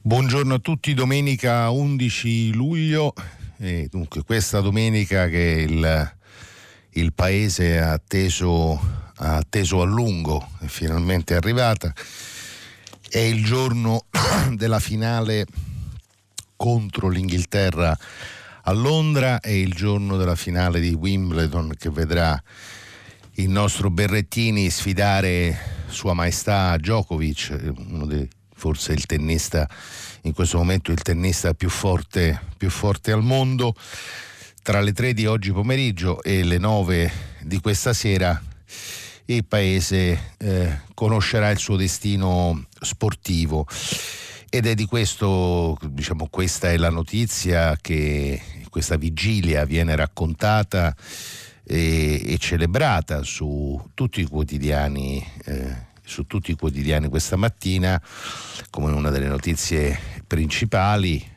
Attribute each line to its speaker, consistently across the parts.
Speaker 1: Buongiorno a tutti, domenica 11 luglio. E dunque, questa domenica che il, il paese ha atteso, ha atteso a lungo è finalmente arrivata. È il giorno della finale contro l'Inghilterra a Londra, è il giorno della finale di Wimbledon che vedrà il nostro Berrettini sfidare Sua Maestà Djokovic, uno dei forse il tennista, in questo momento il tennista più forte, più forte al mondo. Tra le tre di oggi pomeriggio e le nove di questa sera il paese eh, conoscerà il suo destino sportivo ed è di questo, diciamo, questa è la notizia che questa vigilia viene raccontata e, e celebrata su tutti i quotidiani eh, su tutti i quotidiani questa mattina come una delle notizie principali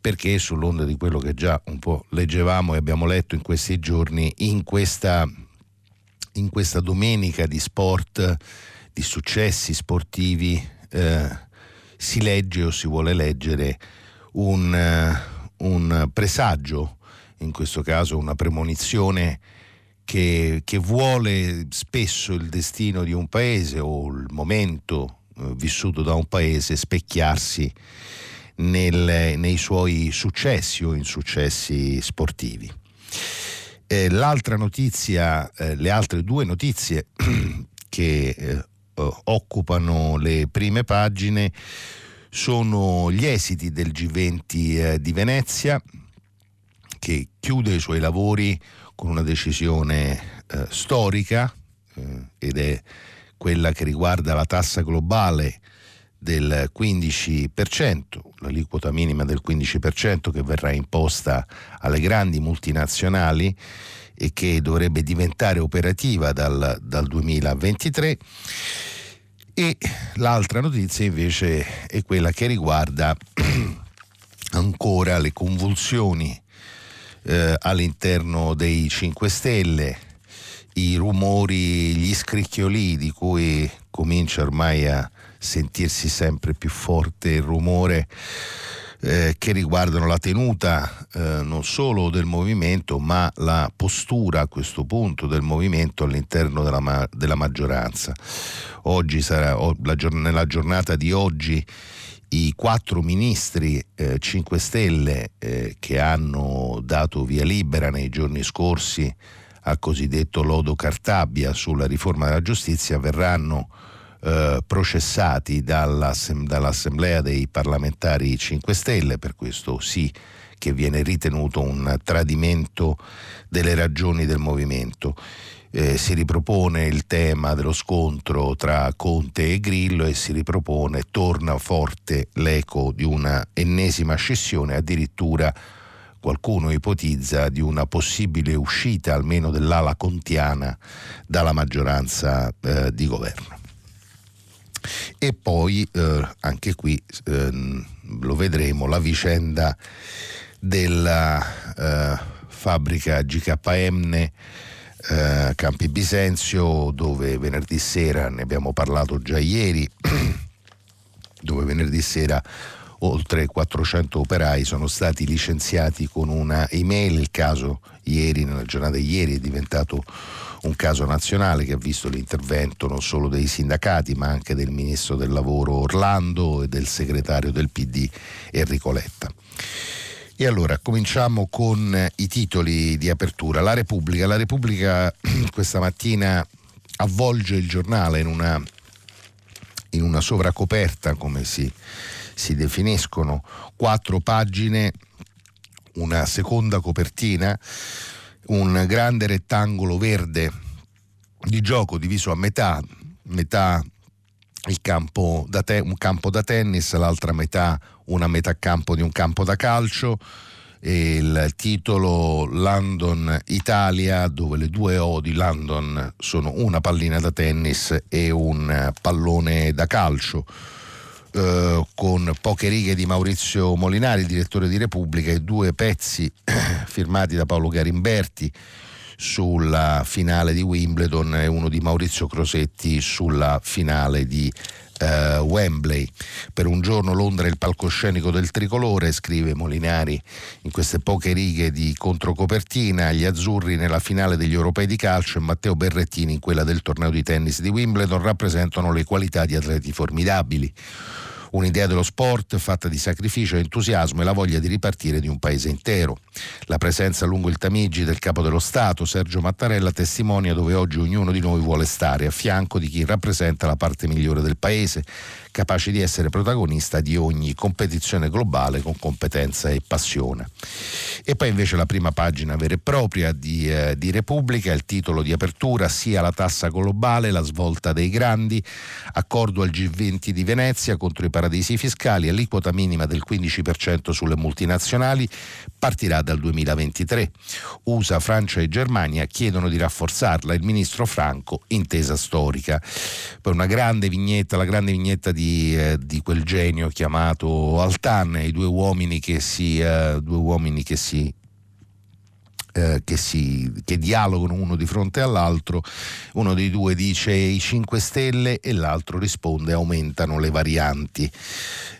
Speaker 1: perché sull'onda di quello che già un po' leggevamo e abbiamo letto in questi giorni, in questa, in questa domenica di sport, di successi sportivi, eh, si legge o si vuole leggere un, uh, un presagio, in questo caso una premonizione che, che, vuole spesso il destino di un paese o il momento eh, vissuto da un paese specchiarsi nel, nei suoi successi o insuccessi sportivi. Eh, l'altra notizia, eh, le altre due notizie che eh, occupano le prime pagine sono gli esiti del G20 eh, di Venezia che chiude i suoi lavori con una decisione eh, storica eh, ed è quella che riguarda la tassa globale del 15%, l'aliquota minima del 15% che verrà imposta alle grandi multinazionali e che dovrebbe diventare operativa dal, dal 2023. E l'altra notizia invece è quella che riguarda ancora le convulsioni eh, all'interno dei 5 Stelle, i rumori, gli scricchioli di cui comincia ormai a sentirsi sempre più forte il rumore eh, che riguardano la tenuta eh, non solo del movimento ma la postura a questo punto del movimento all'interno della, ma- della maggioranza. Sarà, o, la, nella giornata di oggi i quattro ministri eh, 5 Stelle eh, che hanno dato via libera nei giorni scorsi al cosiddetto lodo Cartabia sulla riforma della giustizia verranno eh, processati dall'assem- dall'Assemblea dei parlamentari 5 Stelle per questo sì che viene ritenuto un tradimento delle ragioni del movimento eh, si ripropone il tema dello scontro tra Conte e Grillo e si ripropone, torna forte l'eco di una ennesima scissione, addirittura qualcuno ipotizza di una possibile uscita almeno dell'ala contiana dalla maggioranza eh, di governo. E poi eh, anche qui ehm, lo vedremo la vicenda della eh, fabbrica GKM eh, Campi Bisenzio dove venerdì sera, ne abbiamo parlato già ieri, dove venerdì sera oltre 400 operai sono stati licenziati con una email, il caso ieri, nella giornata di ieri è diventato un caso nazionale che ha visto l'intervento non solo dei sindacati ma anche del ministro del lavoro Orlando e del segretario del PD Enrico Letta. E allora cominciamo con eh, i titoli di apertura. La Repubblica. La Repubblica questa mattina avvolge il giornale in una, in una sovracoperta, come si, si definiscono, quattro pagine, una seconda copertina, un grande rettangolo verde di gioco diviso a metà, metà campo te- un campo da tennis, l'altra metà una metà campo di un campo da calcio il titolo London Italia dove le due O di London sono una pallina da tennis e un pallone da calcio. Eh, con poche righe di Maurizio Molinari, direttore di Repubblica, e due pezzi firmati da Paolo Garimberti sulla finale di Wimbledon e uno di Maurizio Crosetti sulla finale di uh, Wembley. Per un giorno Londra è il palcoscenico del tricolore, scrive Molinari in queste poche righe di controcopertina. Gli azzurri nella finale degli europei di calcio e Matteo Berrettini in quella del torneo di tennis di Wimbledon rappresentano le qualità di atleti formidabili un'idea dello sport fatta di sacrificio, entusiasmo e la voglia di ripartire di un paese intero. La presenza lungo il Tamigi del capo dello Stato, Sergio Mattarella, testimonia dove oggi ognuno di noi vuole stare, a fianco di chi rappresenta la parte migliore del paese, capace di essere protagonista di ogni competizione globale con competenza e passione. E poi invece la prima pagina vera e propria di, eh, di Repubblica, il titolo di apertura, sia la tassa globale, la svolta dei grandi, accordo al G20 di Venezia contro i paradisi fiscali, aliquota minima del 15% sulle multinazionali, partirà dal 2023. USA, Francia e Germania chiedono di rafforzarla, il ministro Franco intesa storica. Poi una grande vignetta, la grande vignetta di eh, di, quel genio chiamato Altan, i due uomini che si, eh, due uomini che si eh, che, si, che, dialogano uno di fronte all'altro, uno dei due dice i 5 Stelle e l'altro risponde aumentano le varianti.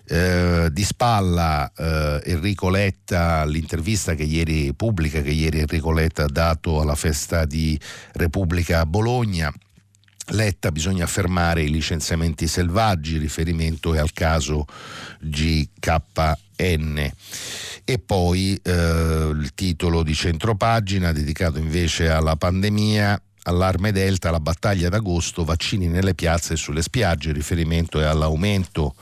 Speaker 1: Eh, di spalla eh, Enrico Letta, l'intervista che ieri pubblica, che ieri Enrico Letta ha dato alla festa di Repubblica a Bologna, Letta bisogna fermare i licenziamenti selvaggi, riferimento è al caso GKN. E poi eh, il titolo di centropagina dedicato invece alla pandemia, allarme Delta, la battaglia d'agosto, vaccini nelle piazze e sulle spiagge, riferimento è all'aumento,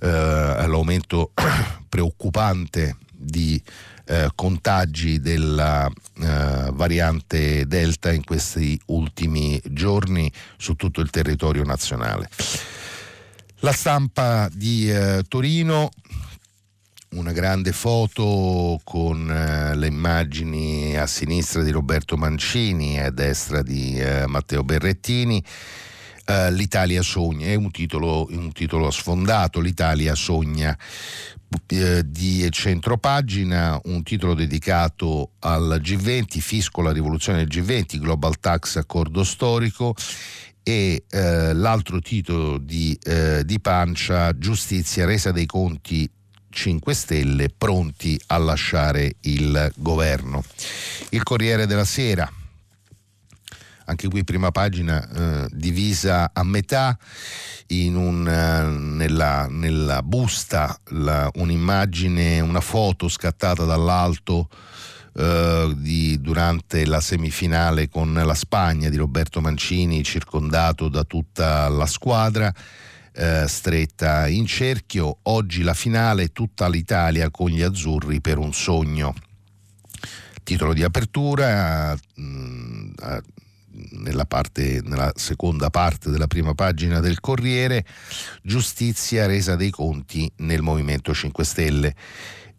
Speaker 1: eh, all'aumento preoccupante di eh, contagi della eh, variante Delta in questi ultimi giorni su tutto il territorio nazionale. La stampa di eh, Torino, una grande foto con eh, le immagini a sinistra di Roberto Mancini e a destra di eh, Matteo Berrettini. Uh, L'Italia sogna, è un titolo, un titolo sfondato, l'Italia sogna eh, di centropagina, un titolo dedicato al G20, Fisco, la rivoluzione del G20, Global Tax, accordo storico e eh, l'altro titolo di, eh, di pancia, Giustizia, resa dei conti 5 Stelle, pronti a lasciare il governo. Il Corriere della Sera, anche qui prima pagina eh, divisa a metà, un, uh, nella, nella, busta la, un'immagine, una foto scattata dall'alto uh, di, durante la semifinale con la Spagna di Roberto Mancini, circondato da tutta la squadra. Uh, stretta in cerchio, oggi la finale tutta l'Italia con gli azzurri per un sogno. Titolo di apertura, mh, mm, nella, parte, nella seconda parte della prima pagina del Corriere, giustizia resa dei conti nel Movimento 5 Stelle.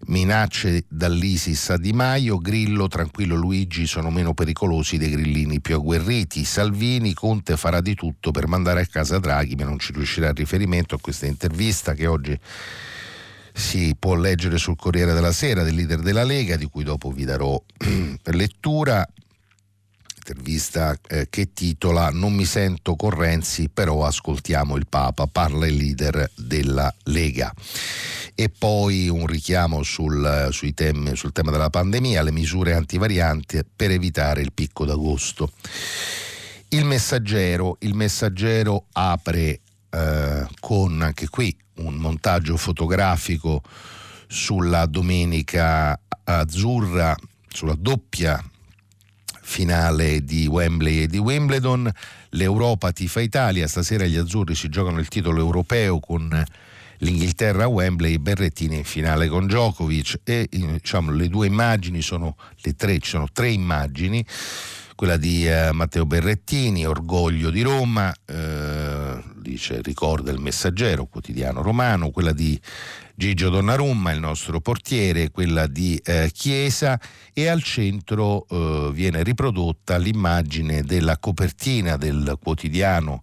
Speaker 1: Minacce dall'ISIS a Di Maio, Grillo, tranquillo Luigi sono meno pericolosi dei grillini più agguerriti. Salvini, Conte farà di tutto per mandare a casa Draghi, ma non ci riuscirà a riferimento a questa intervista che oggi si può leggere sul Corriere della Sera del leader della Lega, di cui dopo vi darò lettura intervista eh, che titola Non mi sento con Renzi, però ascoltiamo il Papa, parla il leader della Lega. E poi un richiamo sul, temi, sul tema della pandemia, le misure antivarianti per evitare il picco d'agosto. Il messaggero, il messaggero apre eh, con anche qui un montaggio fotografico sulla domenica azzurra, sulla doppia finale di Wembley e di Wimbledon. L'Europa tifa Italia, stasera gli azzurri si giocano il titolo europeo con l'Inghilterra a Wembley, Berrettini in finale con Djokovic. E diciamo, le due immagini sono le tre, ci sono tre immagini, quella di eh, Matteo Berrettini, Orgoglio di Roma, eh, dice, ricorda il messaggero, quotidiano romano, quella di Gigio Donnarumma, il nostro portiere, quella di eh, Chiesa e al centro eh, viene riprodotta l'immagine della copertina del quotidiano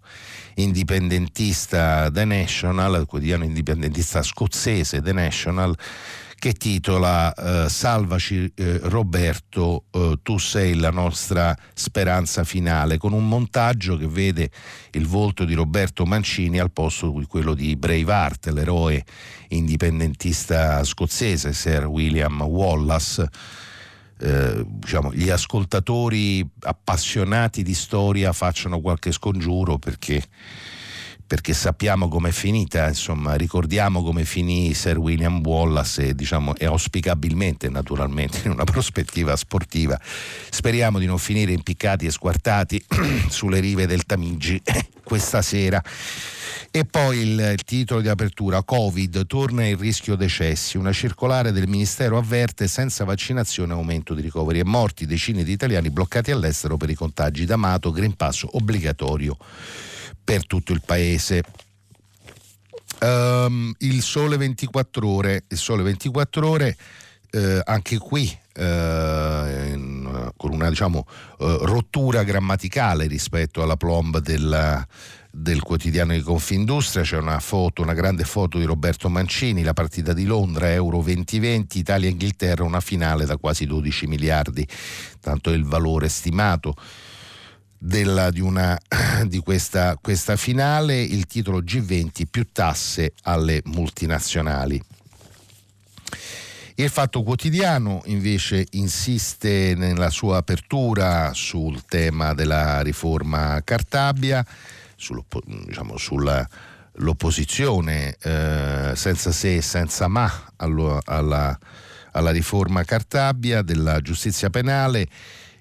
Speaker 1: indipendentista The National, il quotidiano indipendentista scozzese The National, che titola eh, Salvaci eh, Roberto, eh, tu sei la nostra speranza finale, con un montaggio che vede il volto di Roberto Mancini al posto di quello di Braveheart, l'eroe indipendentista scozzese, Sir William Wallace. Eh, diciamo, gli ascoltatori appassionati di storia facciano qualche scongiuro perché perché sappiamo com'è finita, insomma, ricordiamo come finì Sir William Wallace e, diciamo, auspicabilmente, naturalmente, in una prospettiva sportiva. Speriamo di non finire impiccati e squartati sulle rive del Tamigi questa sera. E poi il, il, titolo di apertura, Covid, torna il rischio decessi, una circolare del Ministero avverte senza vaccinazione aumento di ricoveri e morti, decine di italiani bloccati all'estero per i contagi d'amato, Green Pass obbligatorio per tutto il paese. Um, il sole 24 ore, il sole 24 ore eh, anche qui eh, in, con una diciamo, eh, rottura grammaticale rispetto alla plomb della, del quotidiano di Confindustria. C'è una foto, una grande foto di Roberto Mancini, la partita di Londra, Euro 2020, Italia-Inghilterra, una finale da quasi 12 miliardi, tanto è il valore stimato della, di, una, di questa, questa finale, il titolo G20 più tasse alle multinazionali. Il Fatto Quotidiano invece insiste nella sua apertura sul tema della riforma Cartabia, diciamo, sull'opposizione eh, senza se e senza ma alla, alla, alla riforma Cartabia della giustizia penale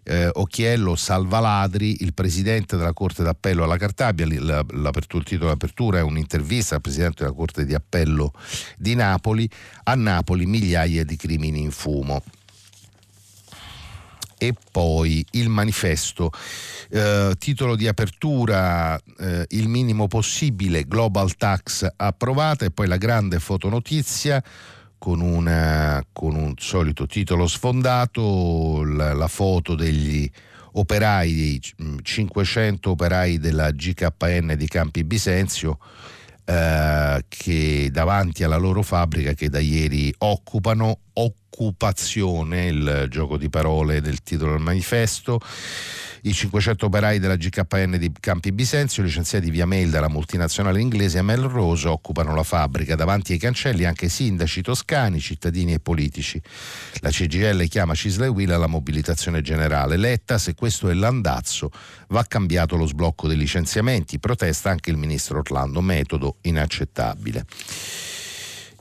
Speaker 1: eh, Occhiello salva ladri, il presidente della Corte d'Appello alla Cartabia, la, il titolo d'apertura è un'intervista al presidente della Corte di Appello di Napoli, a Napoli migliaia di crimini in fumo. E poi il manifesto, eh, titolo di apertura eh, il minimo possibile, Global Tax approvata e poi la grande fotonotizia con, una, con un solito titolo sfondato, la, la foto degli operai, 500 operai della GKN di Campi Bisenzio eh, che davanti alla loro fabbrica che da ieri occupano, occupazione, il gioco di parole del titolo del manifesto, i 500 operai della GKN di Campi Bisenzio, licenziati via mail dalla multinazionale inglese Melrose, occupano la fabbrica. Davanti ai cancelli anche sindaci toscani, cittadini e politici. La CGL chiama Cisle Will alla mobilitazione generale. Letta, se questo è l'andazzo, va cambiato lo sblocco dei licenziamenti. Protesta anche il ministro Orlando. Metodo inaccettabile.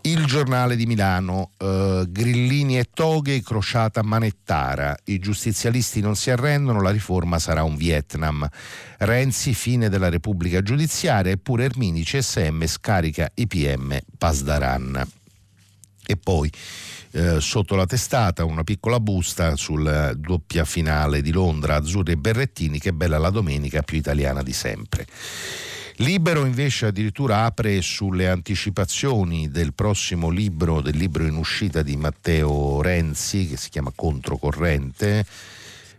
Speaker 1: Il giornale di Milano, eh, grillini e toghe, crociata manettara. I giustizialisti non si arrendono, la riforma sarà un Vietnam. Renzi, fine della Repubblica giudiziaria, eppure Ermini, CSM, scarica IPM, Pasdaran. E poi eh, sotto la testata una piccola busta sulla doppia finale di Londra, Azzurri e Berrettini, che bella la domenica più italiana di sempre. Libero invece addirittura apre sulle anticipazioni del prossimo libro, del libro in uscita di Matteo Renzi, che si chiama Controcorrente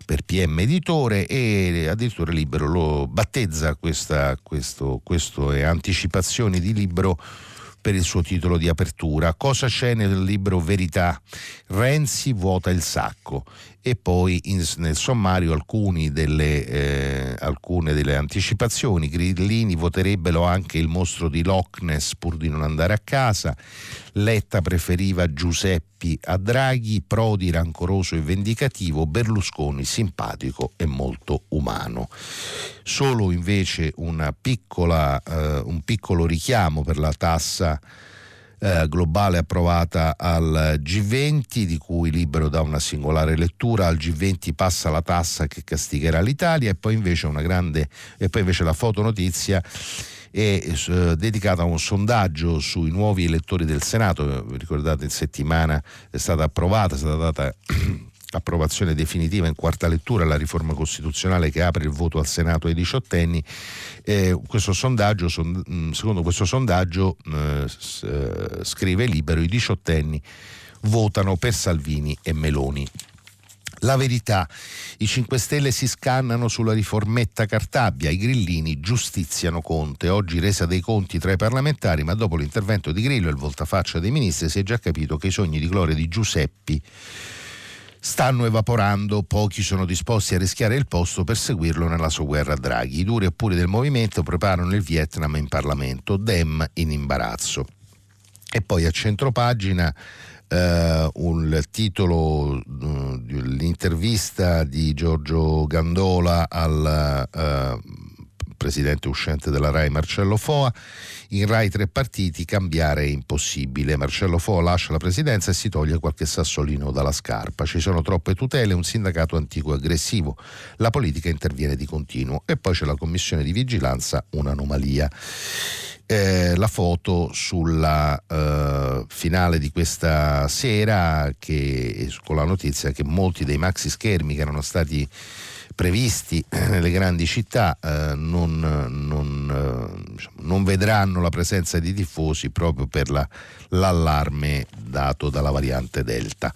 Speaker 1: per PM Editore e addirittura Libero lo battezza questa, questo, questo è anticipazioni di libro per il suo titolo di apertura. Cosa c'è nel libro Verità? Renzi vuota il sacco e poi in, nel sommario delle, eh, alcune delle anticipazioni. Grillini voterebbero anche il mostro di Loch Ness pur di non andare a casa. Letta preferiva Giuseppi a Draghi, Prodi rancoroso e vendicativo, Berlusconi simpatico e molto umano. Solo invece piccola, eh, un piccolo richiamo per la tassa eh, globale approvata al G20, di cui libero da una singolare lettura. Al G20 passa la tassa che castigherà l'Italia e poi invece grande e poi invece la fotonotizia è eh, dedicata a un sondaggio sui nuovi elettori del Senato. Vi ricordate in settimana è stata approvata, è stata data approvazione definitiva in quarta lettura la riforma costituzionale che apre il voto al Senato ai diciottenni. Eh, questo sondaggio, son, mm, secondo questo sondaggio, eh, eh, scrive Libero, i diciottenni votano per Salvini e Meloni. La verità, i 5 Stelle si scannano sulla riformetta Cartabia, i grillini giustiziano Conte, oggi resa dei conti tra i parlamentari, ma dopo l'intervento di Grillo e il voltafaccia dei ministri si è già capito che i sogni di gloria di Giuseppi stanno evaporando, pochi sono disposti a rischiare il posto per seguirlo nella sua guerra a Draghi. I duri e puri del movimento preparano il Vietnam in Parlamento, Dem in imbarazzo. E poi a centropagina eh, un titolo, uh, l'intervista di Giorgio Gandola al uh, presidente uscente della RAI Marcello Foa. In RAI tre partiti, cambiare è impossibile. Marcello Foa lascia la presidenza e si toglie qualche sassolino dalla scarpa. Ci sono troppe tutele, un sindacato antico e aggressivo. La politica interviene di continuo. E poi c'è la commissione di vigilanza, un'anomalia eh, la foto sulla eh, finale di questa sera che, con la notizia che molti dei maxi schermi che erano stati previsti nelle grandi città eh, non, non, eh, diciamo, non, vedranno la presenza di tifosi proprio per la, l'allarme dato dalla variante Delta.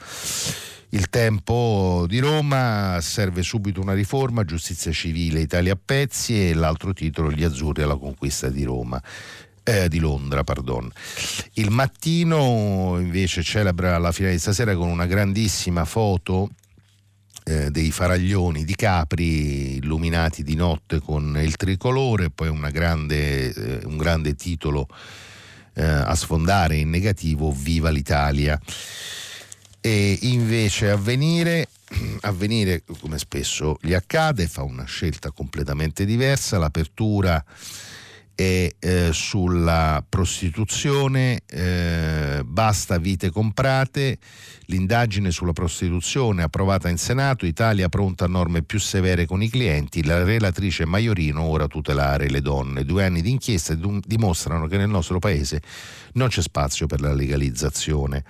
Speaker 1: Il tempo di Roma serve subito una riforma, giustizia civile, Italia a pezzi e l'altro titolo Gli azzurri alla conquista di Roma. Eh, di Londra, pardon. Il mattino invece celebra la finale di stasera con una grandissima foto eh, dei faraglioni di Capri illuminati di notte con il tricolore, poi grande, eh, un grande titolo eh, a sfondare in negativo, Viva l'Italia. E invece avvenire avvenire come spesso gli accade, fa una scelta completamente diversa, l'apertura è eh, sulla prostituzione, eh, basta vite comprate, l'indagine sulla prostituzione approvata in Senato, Italia pronta a norme più severe con i clienti, la relatrice Maiorino ora tutelare le donne. Due anni di inchiesta dimostrano che nel nostro paese non c'è spazio per la legalizzazione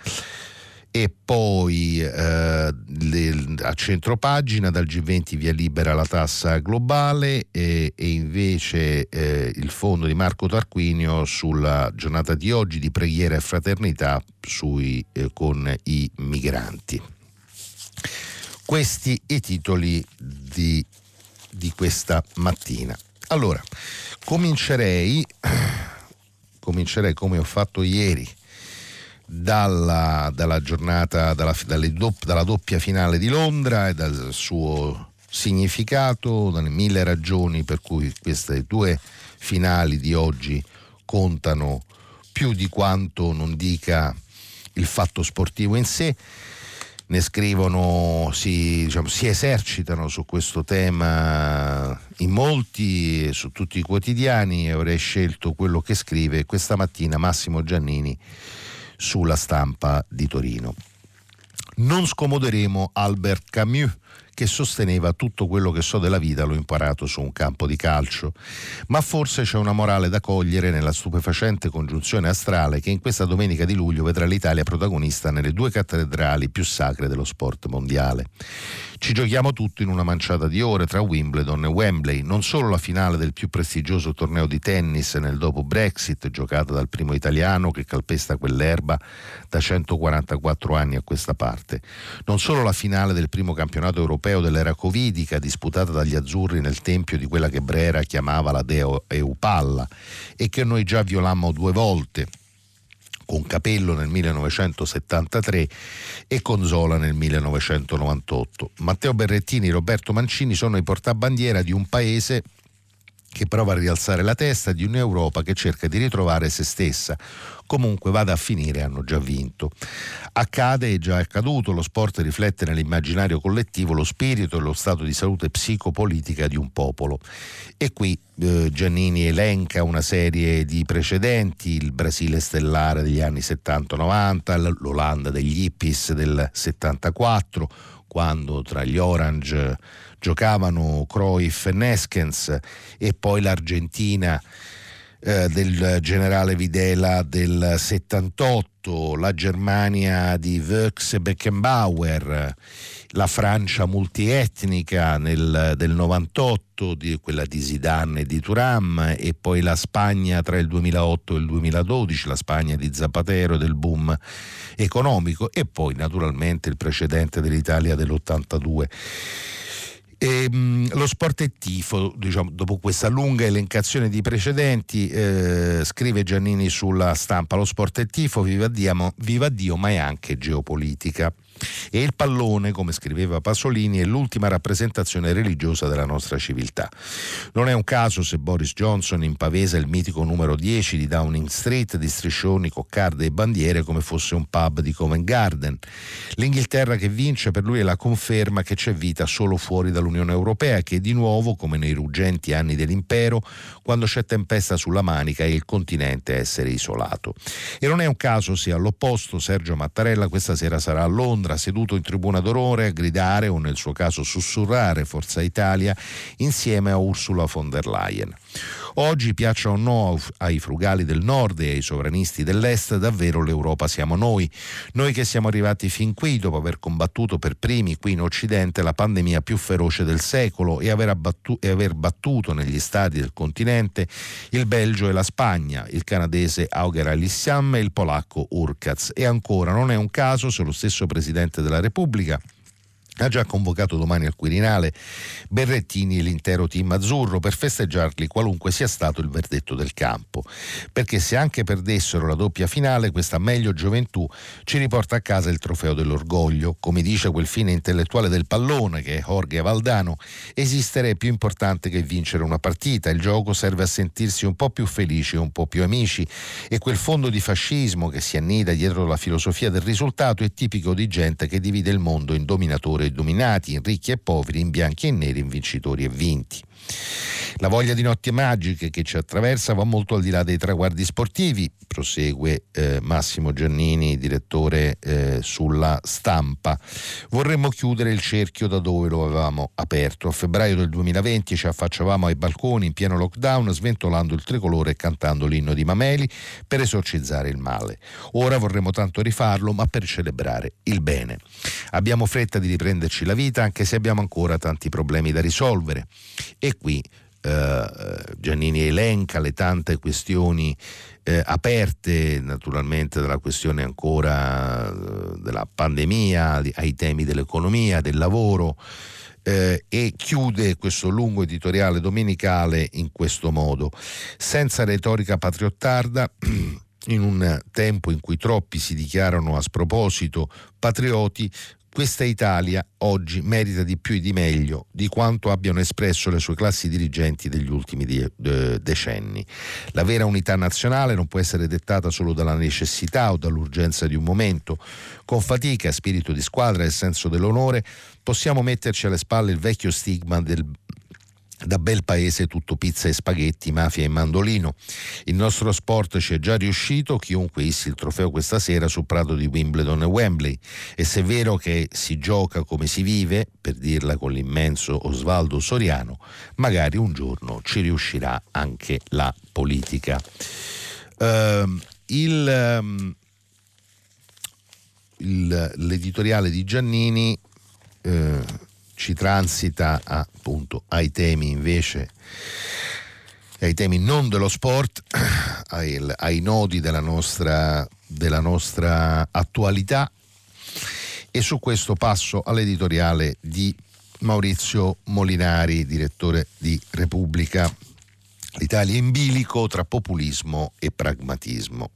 Speaker 1: e poi eh, le, a centro pagina dal G20 via libera la tassa globale e, e invece eh, il fondo di Marco Tarquinio sulla giornata di oggi di preghiera e fraternità sui, eh, con i migranti. Questi i titoli di, di questa mattina. Allora, comincerei, comincerei come ho fatto ieri dalla, dalla giornata, dalla, dalla doppia finale di Londra e dal suo significato, dalle mille ragioni per cui queste due finali di oggi contano più di quanto non dica il fatto sportivo in sé. Ne scrivono, si, diciamo, si esercitano su questo tema in molti, su tutti i quotidiani. Avrei scelto quello che scrive questa mattina Massimo Giannini sulla stampa di Torino. Non scomoderemo Albert Camus che sosteneva tutto quello che so della vita l'ho imparato su un campo di calcio, ma forse c'è una morale da cogliere nella stupefacente congiunzione astrale che in questa domenica di luglio vedrà l'Italia protagonista nelle due cattedrali più sacre dello sport mondiale. Ci giochiamo tutto in una manciata di ore tra Wimbledon e Wembley, non solo la finale del più prestigioso torneo di tennis nel dopo Brexit, giocata dal primo italiano che calpesta quell'erba da 144 anni a questa parte, non solo la finale del primo campionato europeo dell'era covidica disputata dagli azzurri nel tempio di quella che Brera chiamava la Deo Eupalla e che noi già violammo due volte con Capello nel 1973 e con Zola nel 1998. Matteo Berrettini e Roberto Mancini sono i portabandiera di un paese che prova a rialzare la testa di un'Europa che cerca di ritrovare se stessa. Comunque vada a finire, hanno già vinto. Accade, è già accaduto, lo sport riflette nell'immaginario collettivo lo spirito e lo stato di salute psicopolitica di un popolo. E qui eh, Giannini elenca una serie di precedenti, il Brasile stellare degli anni 70-90, l'Olanda degli hippies del 74, quando tra gli Orange giocavano Cruyff e Neskens e poi l'Argentina eh, del generale Videla del 78 98, la Germania di Wöx e Beckenbauer, la Francia multietnica nel, del 98, di, quella di Zidane e di Turam, e poi la Spagna tra il 2008 e il 2012, la Spagna di Zapatero del boom economico, e poi naturalmente il precedente dell'Italia dell'82. Ehm, lo sport è tifo, diciamo, dopo questa lunga elencazione di precedenti, eh, scrive Giannini sulla stampa, lo sport è tifo, viva Dio, viva Dio, ma è anche geopolitica. E il pallone, come scriveva Pasolini, è l'ultima rappresentazione religiosa della nostra civiltà. Non è un caso se Boris Johnson impavesa il mitico numero 10 di Downing Street di striscioni, coccarde e bandiere come fosse un pub di Covent Garden. L'Inghilterra che vince per lui è la conferma che c'è vita solo fuori dall'Unione Europea che di nuovo, come nei ruggenti anni dell'impero, quando c'è tempesta sulla manica è il continente a essere isolato. E non è un caso se all'opposto Sergio Mattarella questa sera sarà a Londra Londra, seduto in tribuna d'onore a gridare o nel suo caso sussurrare Forza Italia insieme a Ursula von der Leyen. Oggi, piaccia o no ai frugali del nord e ai sovranisti dell'est, davvero l'Europa siamo noi. Noi che siamo arrivati fin qui dopo aver combattuto per primi qui in Occidente la pandemia più feroce del secolo e aver, abbattu- e aver battuto negli stati del continente il Belgio e la Spagna, il canadese Auger Alissiam e il polacco Urkaz. E ancora non è un caso se lo stesso Presidente della Repubblica ha già convocato domani al Quirinale Berrettini e l'intero team azzurro per festeggiarli qualunque sia stato il verdetto del campo. Perché se anche perdessero la doppia finale, questa meglio gioventù ci riporta a casa il trofeo dell'orgoglio. Come dice quel fine intellettuale del pallone, che è Jorge Valdano, esistere è più importante che vincere una partita. Il gioco serve a sentirsi un po' più felici, un po' più amici e quel fondo di fascismo che si annida dietro la filosofia del risultato è tipico di gente che divide il mondo in dominatori dominati, in ricchi e poveri, in bianchi e neri, in vincitori e vinti. La voglia di notti magiche che ci attraversa va molto al di là dei traguardi sportivi, prosegue eh, Massimo Giannini, direttore eh, sulla stampa. Vorremmo chiudere il cerchio da dove lo avevamo aperto. A febbraio del 2020 ci affacciavamo ai balconi in pieno lockdown, sventolando il tricolore e cantando l'inno di Mameli per esorcizzare il male. Ora vorremmo tanto rifarlo, ma per celebrare il bene. Abbiamo fretta di riprenderci la vita, anche se abbiamo ancora tanti problemi da risolvere. E qui eh, Giannini elenca le tante questioni eh, aperte naturalmente dalla questione ancora eh, della pandemia, ai temi dell'economia, del lavoro eh, e chiude questo lungo editoriale domenicale in questo modo. Senza retorica patriottarda in un tempo in cui troppi si dichiarano a sproposito patrioti, questa Italia oggi merita di più e di meglio di quanto abbiano espresso le sue classi dirigenti degli ultimi die- de- decenni. La vera unità nazionale non può essere dettata solo dalla necessità o dall'urgenza di un momento. Con fatica, spirito di squadra e senso dell'onore possiamo metterci alle spalle il vecchio stigma del da bel paese tutto pizza e spaghetti, mafia e mandolino. Il nostro sport ci è già riuscito, chiunque issi il trofeo questa sera sul prato di Wimbledon e Wembley. E se è vero che si gioca come si vive, per dirla con l'immenso Osvaldo Soriano, magari un giorno ci riuscirà anche la politica. Uh, il, um, il, l'editoriale di Giannini uh, ci transita appunto ai temi invece ai temi non dello sport, ai, ai nodi della nostra, della nostra attualità e su questo passo all'editoriale di Maurizio Molinari, direttore di Repubblica. L'Italia in bilico tra populismo e pragmatismo.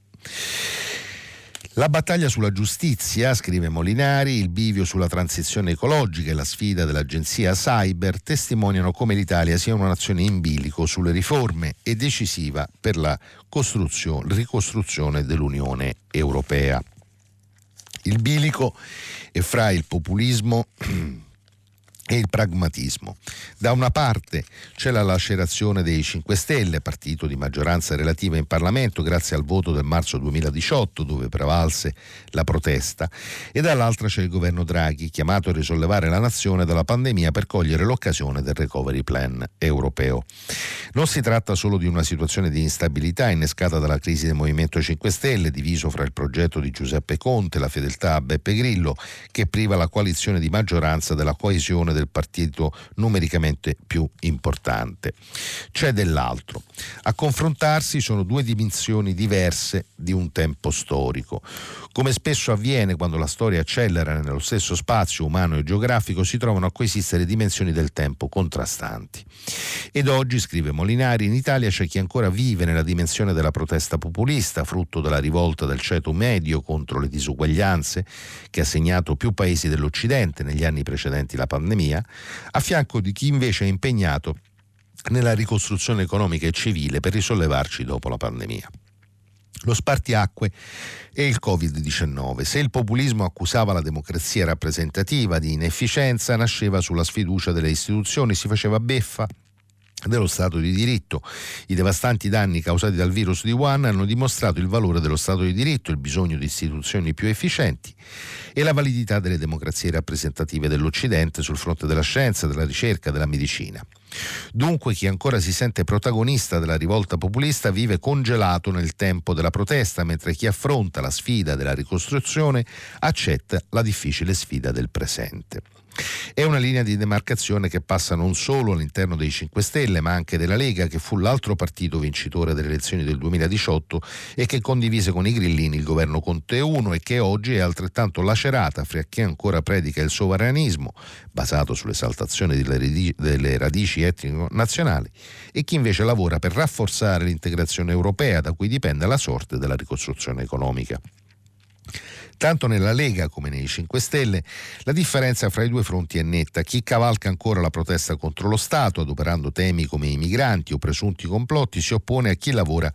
Speaker 1: La battaglia sulla giustizia, scrive Molinari, il bivio sulla transizione ecologica e la sfida dell'agenzia Cyber testimoniano come l'Italia sia una nazione in bilico sulle riforme e decisiva per la ricostruzione dell'Unione Europea. Il bilico è fra il populismo e il pragmatismo. Da una parte c'è la lacerazione dei 5 Stelle, partito di maggioranza relativa in Parlamento grazie al voto del marzo 2018 dove prevalse la protesta, e dall'altra c'è il governo Draghi chiamato a risollevare la nazione dalla pandemia per cogliere l'occasione del recovery plan europeo. Non si tratta solo di una situazione di instabilità innescata dalla crisi del Movimento 5 Stelle, diviso fra il progetto di Giuseppe Conte la fedeltà a Beppe Grillo, che priva la coalizione di maggioranza della coesione del partito numericamente più importante. C'è dell'altro. A confrontarsi sono due dimensioni diverse di un tempo storico. Come spesso avviene quando la storia accelera nello stesso spazio umano e geografico, si trovano a coesistere dimensioni del tempo contrastanti. Ed oggi, scrive Molinari, in Italia c'è chi ancora vive nella dimensione della protesta populista, frutto della rivolta del ceto medio contro le disuguaglianze che ha segnato più paesi dell'Occidente negli anni precedenti la pandemia, a fianco di chi invece è impegnato nella ricostruzione economica e civile per risollevarci dopo la pandemia lo spartiacque e il Covid-19. Se il populismo accusava la democrazia rappresentativa di inefficienza, nasceva sulla sfiducia delle istituzioni, si faceva beffa dello Stato di diritto. I devastanti danni causati dal virus di Wuhan hanno dimostrato il valore dello Stato di diritto, il bisogno di istituzioni più efficienti e la validità delle democrazie rappresentative dell'Occidente sul fronte della scienza, della ricerca, della medicina. Dunque chi ancora si sente protagonista della rivolta populista vive congelato nel tempo della protesta, mentre chi affronta la sfida della ricostruzione accetta la difficile sfida del presente. È una linea di demarcazione che passa non solo all'interno dei 5 Stelle, ma anche della Lega, che fu l'altro partito vincitore delle elezioni del 2018 e che condivise con i grillini il governo Conte 1 e che oggi è altrettanto lacerata fra chi ancora predica il sovranismo, basato sull'esaltazione delle radici etnico-nazionali, e chi invece lavora per rafforzare l'integrazione europea da cui dipende la sorte della ricostruzione economica. Tanto nella Lega come nei 5 Stelle la differenza fra i due fronti è netta. Chi cavalca ancora la protesta contro lo Stato, adoperando temi come i migranti o presunti complotti, si oppone a chi lavora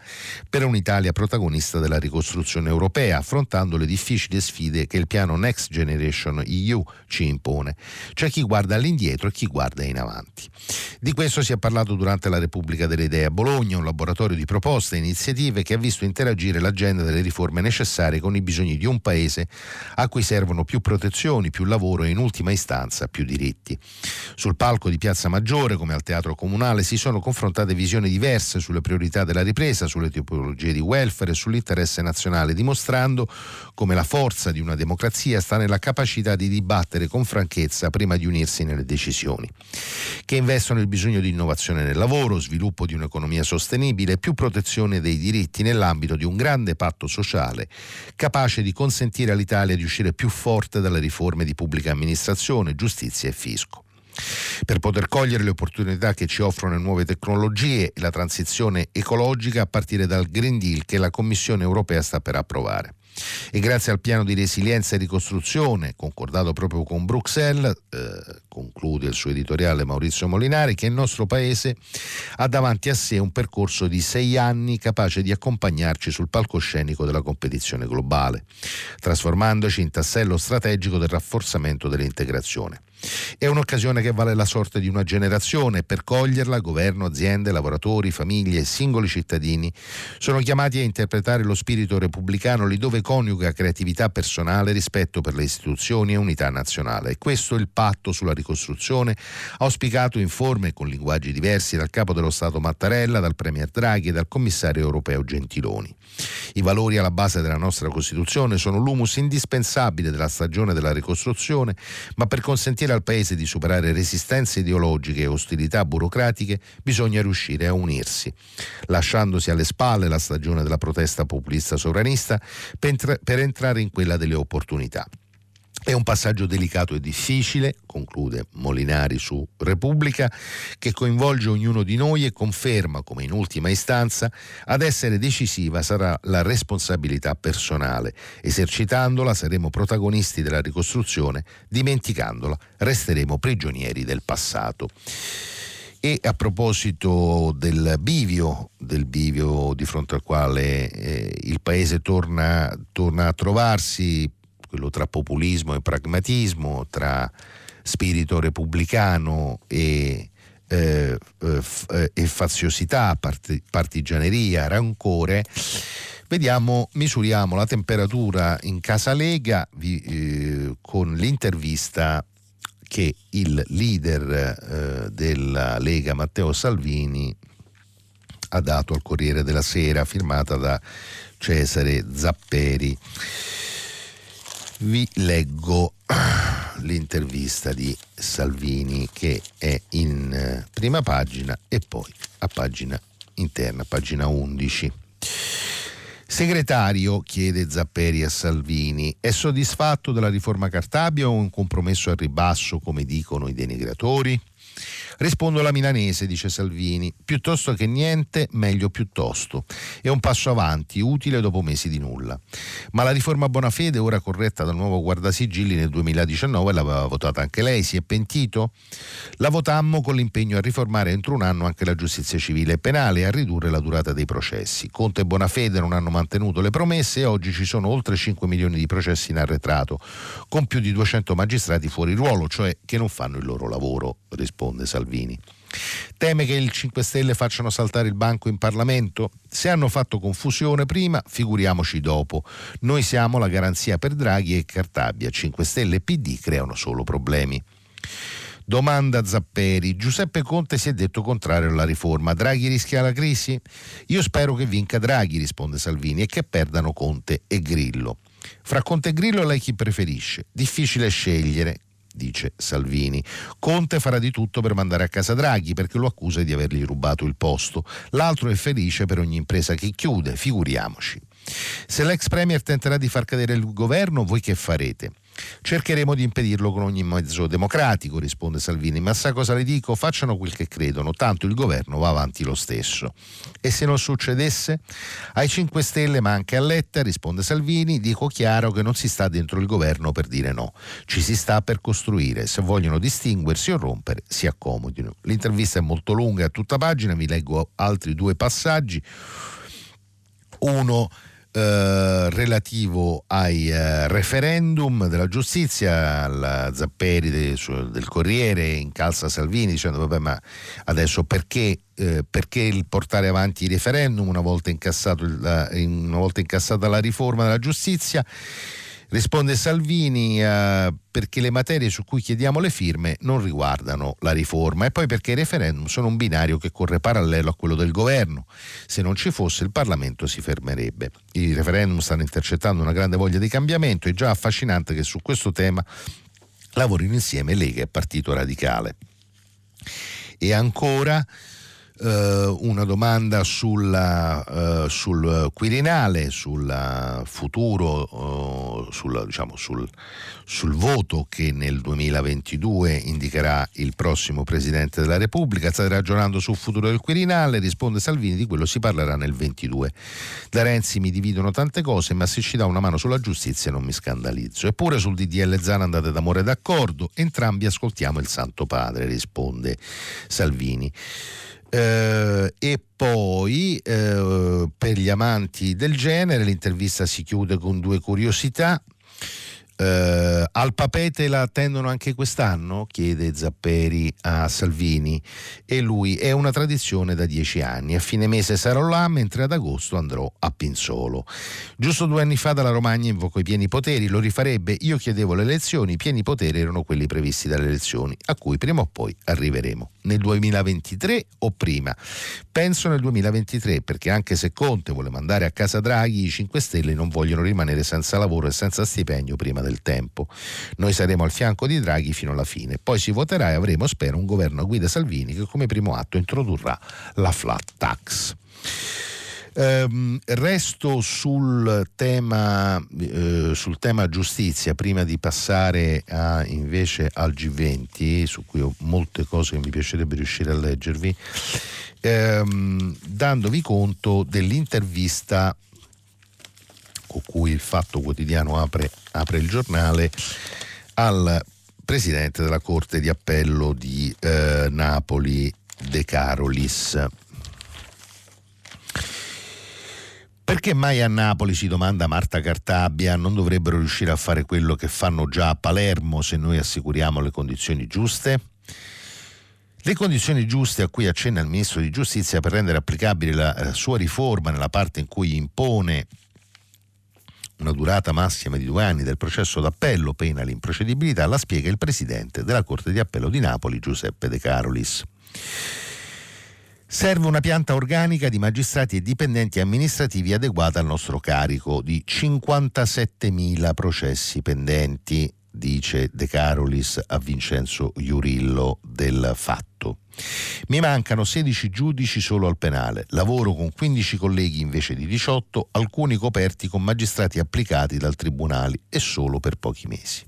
Speaker 1: per un'Italia protagonista della ricostruzione europea, affrontando le difficili sfide che il piano Next Generation EU ci impone. C'è chi guarda all'indietro e chi guarda in avanti. Di questo si è parlato durante la Repubblica delle Idee a Bologna, un laboratorio di proposte e iniziative che ha visto interagire l'agenda delle riforme necessarie con i bisogni di un paese paese a cui servono più protezioni, più lavoro e in ultima istanza più diritti. Sul palco di Piazza Maggiore, come al Teatro Comunale, si sono confrontate visioni diverse sulle priorità della ripresa, sulle tipologie di welfare e sull'interesse nazionale, dimostrando come la forza di una democrazia sta nella capacità di dibattere con franchezza prima di unirsi nelle decisioni, che investono il bisogno di innovazione nel lavoro, sviluppo di un'economia sostenibile e più protezione dei diritti nell'ambito di un grande patto sociale capace di consentire consentire all'Italia di uscire più forte dalle riforme di pubblica amministrazione, giustizia e fisco. Per poter cogliere le opportunità che ci offrono le nuove tecnologie e la transizione ecologica a partire dal Green Deal che la Commissione europea sta per approvare. E grazie al piano di resilienza e ricostruzione, concordato proprio con Bruxelles, eh, conclude il suo editoriale Maurizio Molinari, che il nostro Paese ha davanti a sé un percorso di sei anni capace di accompagnarci sul palcoscenico della competizione globale, trasformandoci in tassello strategico del rafforzamento dell'integrazione. È un'occasione che vale la sorte di una generazione per coglierla governo, aziende, lavoratori, famiglie e singoli cittadini sono chiamati a interpretare lo spirito repubblicano lì dove coniuga creatività personale, rispetto per le istituzioni e unità nazionale. E questo è il patto sulla ricostruzione auspicato in forme e con linguaggi diversi dal capo dello Stato Mattarella, dal Premier Draghi e dal commissario europeo Gentiloni. I valori alla base della nostra Costituzione sono l'humus indispensabile della stagione della ricostruzione, ma per consentire al Paese di superare resistenze ideologiche e ostilità burocratiche bisogna riuscire a unirsi, lasciandosi alle spalle la stagione della protesta populista sovranista per entrare in quella delle opportunità. È un passaggio delicato e difficile, conclude Molinari su Repubblica, che coinvolge ognuno di noi e conferma, come in ultima istanza, ad essere decisiva sarà la responsabilità personale. Esercitandola saremo protagonisti della ricostruzione, dimenticandola resteremo prigionieri del passato. E a proposito del bivio, del bivio di fronte al quale eh, il Paese torna, torna a trovarsi quello tra populismo e pragmatismo, tra spirito repubblicano e, eh, eh, e faziosità, part- partigianeria, rancore, vediamo, misuriamo la temperatura in Casa Lega vi, eh, con l'intervista che il leader eh, della Lega Matteo Salvini ha dato al Corriere della Sera, firmata da Cesare Zapperi. Vi leggo l'intervista di Salvini che è in eh, prima pagina e poi a pagina interna, pagina 11. Segretario, chiede Zapperi a Salvini, è soddisfatto della riforma Cartabia o un compromesso al ribasso come dicono i denigratori? Rispondo alla milanese, dice Salvini. Piuttosto che niente, meglio piuttosto. È un passo avanti, utile dopo mesi di nulla. Ma la riforma Bonafede, ora corretta dal nuovo guardasigilli nel 2019, l'aveva votata anche lei. Si è pentito? La votammo con l'impegno a riformare entro un anno anche la giustizia civile e penale e a ridurre la durata dei processi. Conte e Bonafede non hanno mantenuto le promesse e oggi ci sono oltre 5 milioni di processi in arretrato, con più di 200 magistrati fuori ruolo, cioè che non fanno il loro lavoro, risponde Salvini. Salvini. Teme che il 5 Stelle facciano saltare il banco in Parlamento? Se hanno fatto confusione prima, figuriamoci dopo. Noi siamo la garanzia per Draghi e Cartabia. 5 Stelle e PD creano solo problemi. Domanda Zapperi. Giuseppe Conte si è detto contrario alla riforma. Draghi rischia la crisi? Io spero che vinca Draghi, risponde Salvini, e che perdano Conte e Grillo. Fra Conte e Grillo lei chi preferisce? Difficile scegliere dice Salvini. Conte farà di tutto per mandare a casa Draghi perché lo accusa di avergli rubato il posto. L'altro è felice per ogni impresa che chiude, figuriamoci. Se l'ex Premier tenterà di far cadere il governo, voi che farete? Cercheremo di impedirlo con ogni mezzo democratico, risponde Salvini, ma sa cosa le dico? Facciano quel che credono, tanto il governo va avanti lo stesso. E se non succedesse? Ai 5 Stelle, ma anche a Letta, risponde Salvini, dico chiaro che non si sta dentro il governo per dire no, ci si sta per costruire, se vogliono distinguersi o rompere, si accomodino. L'intervista è molto lunga, a tutta pagina, vi leggo altri due passaggi. Uno eh, relativo ai eh, referendum della giustizia, al Zapperi de, su, del Corriere incalza Salvini dicendo vabbè ma adesso perché, eh, perché il portare avanti i referendum una volta, il, una volta incassata la riforma della giustizia? Risponde Salvini eh, perché le materie su cui chiediamo le firme non riguardano la riforma e poi perché i referendum sono un binario che corre parallelo a quello del governo. Se non ci fosse il Parlamento si fermerebbe. I referendum stanno intercettando una grande voglia di cambiamento e già affascinante che su questo tema lavorino insieme Lega e Partito Radicale. E ancora una domanda sulla, uh, sul Quirinale, sul futuro, uh, sul, diciamo, sul, sul, voto che nel 2022 indicherà il prossimo Presidente della Repubblica. State ragionando sul futuro del Quirinale, risponde Salvini, di quello si parlerà nel 22. Da Renzi mi dividono tante cose, ma se ci dà una mano sulla giustizia non mi scandalizzo. Eppure sul DDL Zana andate d'amore d'accordo, entrambi ascoltiamo il Santo Padre, risponde Salvini. Eh, e poi eh, per gli amanti del genere l'intervista si chiude con due curiosità. Uh, al papete la attendono anche quest'anno? chiede Zapperi a Salvini e lui è una tradizione da dieci anni. A fine mese sarò là mentre ad agosto andrò a Pinzolo. Giusto due anni fa dalla Romagna invocò i pieni poteri, lo rifarebbe. Io chiedevo le elezioni, i pieni poteri erano quelli previsti dalle elezioni, a cui prima o poi arriveremo. Nel 2023 o prima? Penso nel 2023 perché anche se Conte vuole mandare a casa Draghi, i 5 Stelle non vogliono rimanere senza lavoro e senza stipendio prima del del tempo. Noi saremo al fianco di Draghi fino alla fine. Poi si voterà e avremo, spero, un governo a guida Salvini che come primo atto introdurrà la flat tax. Um, resto sul tema, uh, sul tema, giustizia prima di passare a, invece al G20 su cui ho molte cose che mi piacerebbe riuscire a leggervi um, dandovi conto dell'intervista con cui il Fatto Quotidiano apre, apre il giornale, al presidente della Corte di Appello di eh, Napoli, De Carolis. Perché mai a Napoli, si domanda Marta Cartabia, non dovrebbero riuscire a fare quello che fanno già a Palermo se noi assicuriamo le condizioni giuste? Le condizioni giuste a cui accenna il Ministro di Giustizia per rendere applicabile la sua riforma nella parte in cui impone una durata massima di due anni del processo d'appello, pena l'improcedibilità, la spiega il Presidente della Corte di Appello di Napoli, Giuseppe De Carolis. Serve una pianta organica di magistrati e dipendenti amministrativi adeguata al nostro carico di 57.000 processi pendenti, dice De Carolis a Vincenzo Iurillo del Fatto. Mi mancano 16 giudici solo al penale, lavoro con 15 colleghi invece di 18, alcuni coperti con magistrati applicati dal Tribunale e solo per pochi mesi.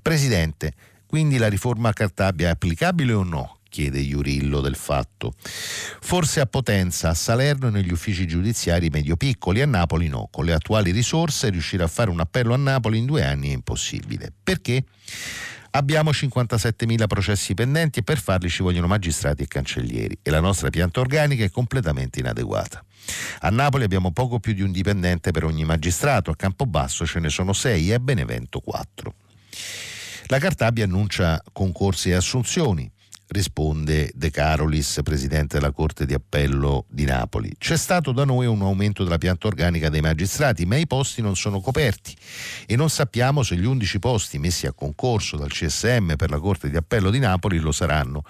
Speaker 1: Presidente, quindi la riforma Cartabia è applicabile o no? Chiede Iurillo del fatto. Forse a Potenza, a Salerno e negli uffici giudiziari medio-piccoli, a Napoli no. Con le attuali risorse riuscire a fare un appello a Napoli in due anni è impossibile. Perché? Abbiamo 57.000 processi pendenti e per farli ci vogliono magistrati e cancellieri e la nostra pianta organica è completamente inadeguata. A Napoli abbiamo poco più di un dipendente per ogni magistrato, a Campobasso ce ne sono sei e a Benevento quattro. La Cartabia annuncia concorsi e assunzioni risponde De Carolis, presidente della Corte di Appello di Napoli. C'è stato da noi un aumento della pianta organica dei magistrati, ma i posti non sono coperti e non sappiamo se gli 11 posti messi a concorso dal CSM per la Corte di Appello di Napoli lo saranno,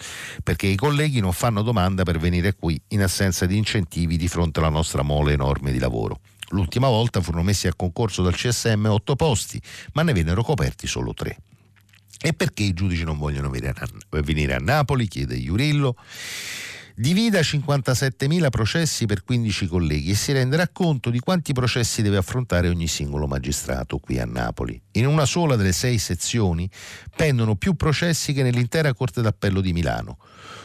Speaker 1: perché i colleghi non fanno domanda per venire qui in assenza di incentivi di fronte alla nostra mole enorme di lavoro. L'ultima volta furono messi a concorso dal CSM 8 posti, ma ne vennero coperti solo 3. E perché i giudici non vogliono venire a Napoli? chiede Iurillo. Divida 57.000 processi per 15 colleghi e si renderà conto di quanti processi deve affrontare ogni singolo magistrato qui a Napoli. In una sola delle sei sezioni pendono più processi che nell'intera Corte d'Appello di Milano,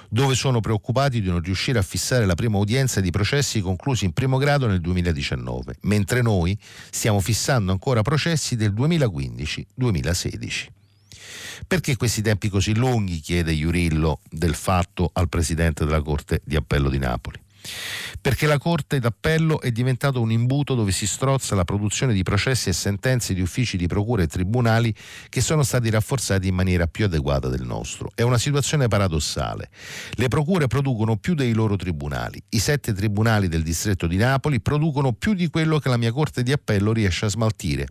Speaker 1: dove sono preoccupati di non riuscire a fissare la prima udienza di processi conclusi in primo grado nel 2019, mentre noi stiamo fissando ancora processi del 2015-2016. Perché questi tempi così lunghi? chiede Iurillo del fatto al presidente della Corte di Appello di Napoli. Perché la Corte d'Appello è diventato un imbuto dove si strozza la produzione di processi e sentenze di uffici di procura e tribunali che sono stati rafforzati in maniera più adeguata del nostro. È una situazione paradossale. Le procure producono più dei loro tribunali. I sette tribunali del distretto di Napoli producono più di quello che la mia Corte di Appello riesce a smaltire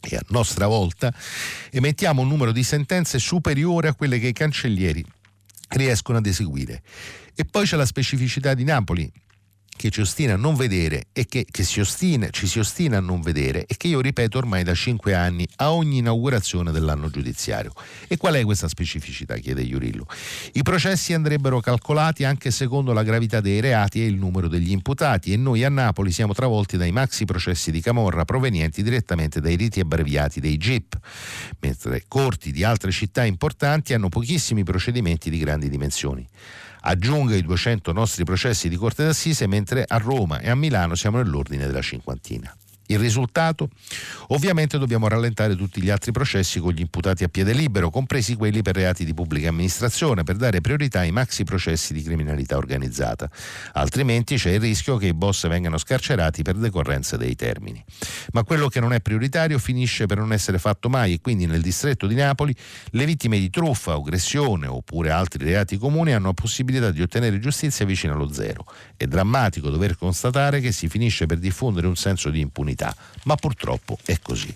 Speaker 1: e a nostra volta emettiamo un numero di sentenze superiore a quelle che i cancellieri riescono ad eseguire. E poi c'è la specificità di Napoli, che ci ostina a non vedere e che, che si ostina, ci si ostina a non vedere e che io ripeto ormai da cinque anni a ogni inaugurazione dell'anno giudiziario. E qual è questa specificità? chiede Iurillo. I processi andrebbero calcolati anche secondo la gravità dei reati e il numero degli imputati e noi a Napoli siamo travolti dai maxi processi di Camorra provenienti direttamente dai riti abbreviati dei GIP, mentre corti di altre città importanti hanno pochissimi procedimenti di grandi dimensioni aggiunga i 200 nostri processi di corte d'assise, mentre a Roma e a Milano siamo nell'ordine della cinquantina. Il risultato? Ovviamente dobbiamo rallentare tutti gli altri processi con gli imputati a piede libero, compresi quelli per reati di pubblica amministrazione, per dare priorità ai maxi processi di criminalità organizzata. Altrimenti c'è il rischio che i boss vengano scarcerati per decorrenza dei termini. Ma quello che non è prioritario finisce per non essere fatto mai e quindi nel distretto di Napoli le vittime di truffa, aggressione oppure altri reati comuni hanno la possibilità di ottenere giustizia vicino allo zero. È drammatico dover constatare che si finisce per diffondere un senso di impunità unità, ma purtroppo è così.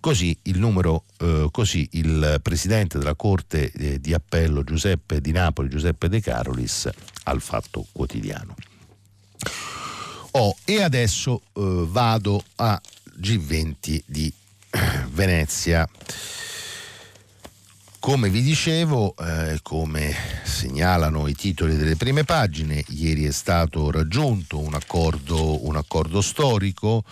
Speaker 1: Così il, numero, eh, così il presidente della Corte eh, di Appello Giuseppe di Napoli, Giuseppe De Carolis, al Fatto Quotidiano. Oh, e adesso eh, vado a G20 di Venezia. Come vi dicevo, eh, come segnalano i titoli delle prime pagine, ieri è stato raggiunto un accordo, un accordo storico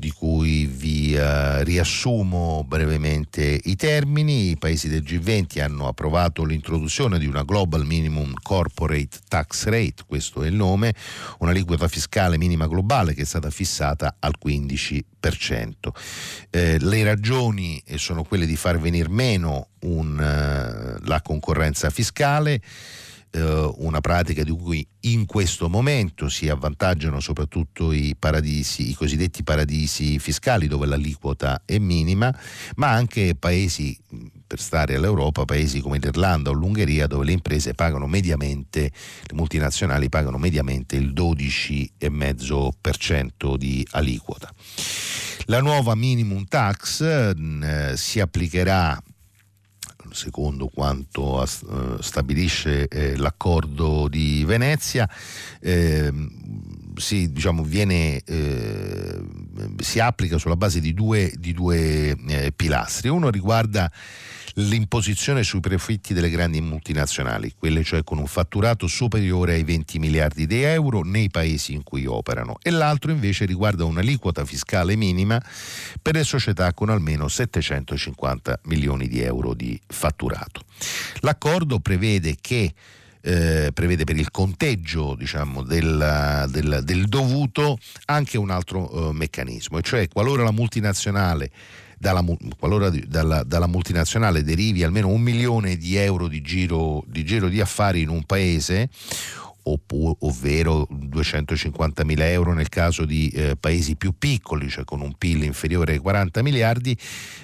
Speaker 1: di cui vi eh, riassumo brevemente i termini. I paesi del G20 hanno approvato l'introduzione di una Global Minimum Corporate Tax Rate, questo è il nome, una liquida fiscale minima globale che è stata fissata al 15%. Eh, le ragioni sono quelle di far venire meno un, uh, la concorrenza fiscale eh, una pratica di cui in questo momento si avvantaggiano soprattutto i paradisi, i cosiddetti paradisi fiscali dove l'aliquota è minima, ma anche paesi per stare all'Europa, paesi come l'Irlanda o l'Ungheria dove le imprese pagano mediamente, le multinazionali pagano mediamente il 12,5% di aliquota. La nuova minimum tax eh, si applicherà secondo quanto uh, stabilisce eh, l'accordo di Venezia, eh, si, diciamo, viene, eh, si, applica sulla base di due, di due eh, pilastri. Uno riguarda l'imposizione sui profitti delle grandi multinazionali, quelle cioè con un fatturato superiore ai 20 miliardi di euro nei paesi in cui operano, e l'altro invece riguarda un'aliquota fiscale minima per le società con almeno 750 milioni di euro di fatturato. L'accordo prevede che eh, prevede per il conteggio diciamo, del, del, del, dovuto anche un altro eh, meccanismo, e cioè qualora la multinazionale dalla, qualora dalla, dalla, multinazionale derivi almeno un milione di euro di giro, di giro di affari in un paese, ovvero 250 mila euro nel caso di eh, paesi più piccoli, cioè con un PIL inferiore ai 40 miliardi,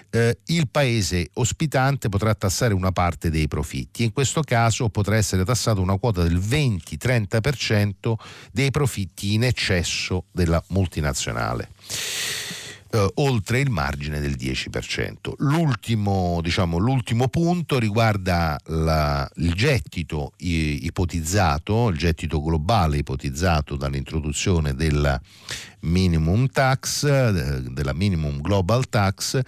Speaker 1: eh, il paese ospitante potrà tassare una parte dei profitti. In questo caso potrà essere tassata una quota del 20-30% dei profitti in eccesso della multinazionale eh, oltre il margine del 10%. L'ultimo, diciamo, l'ultimo punto riguarda la, il gettito ipotizzato, il gettito globale ipotizzato dall'introduzione della minimum tax, eh, della minimum global tax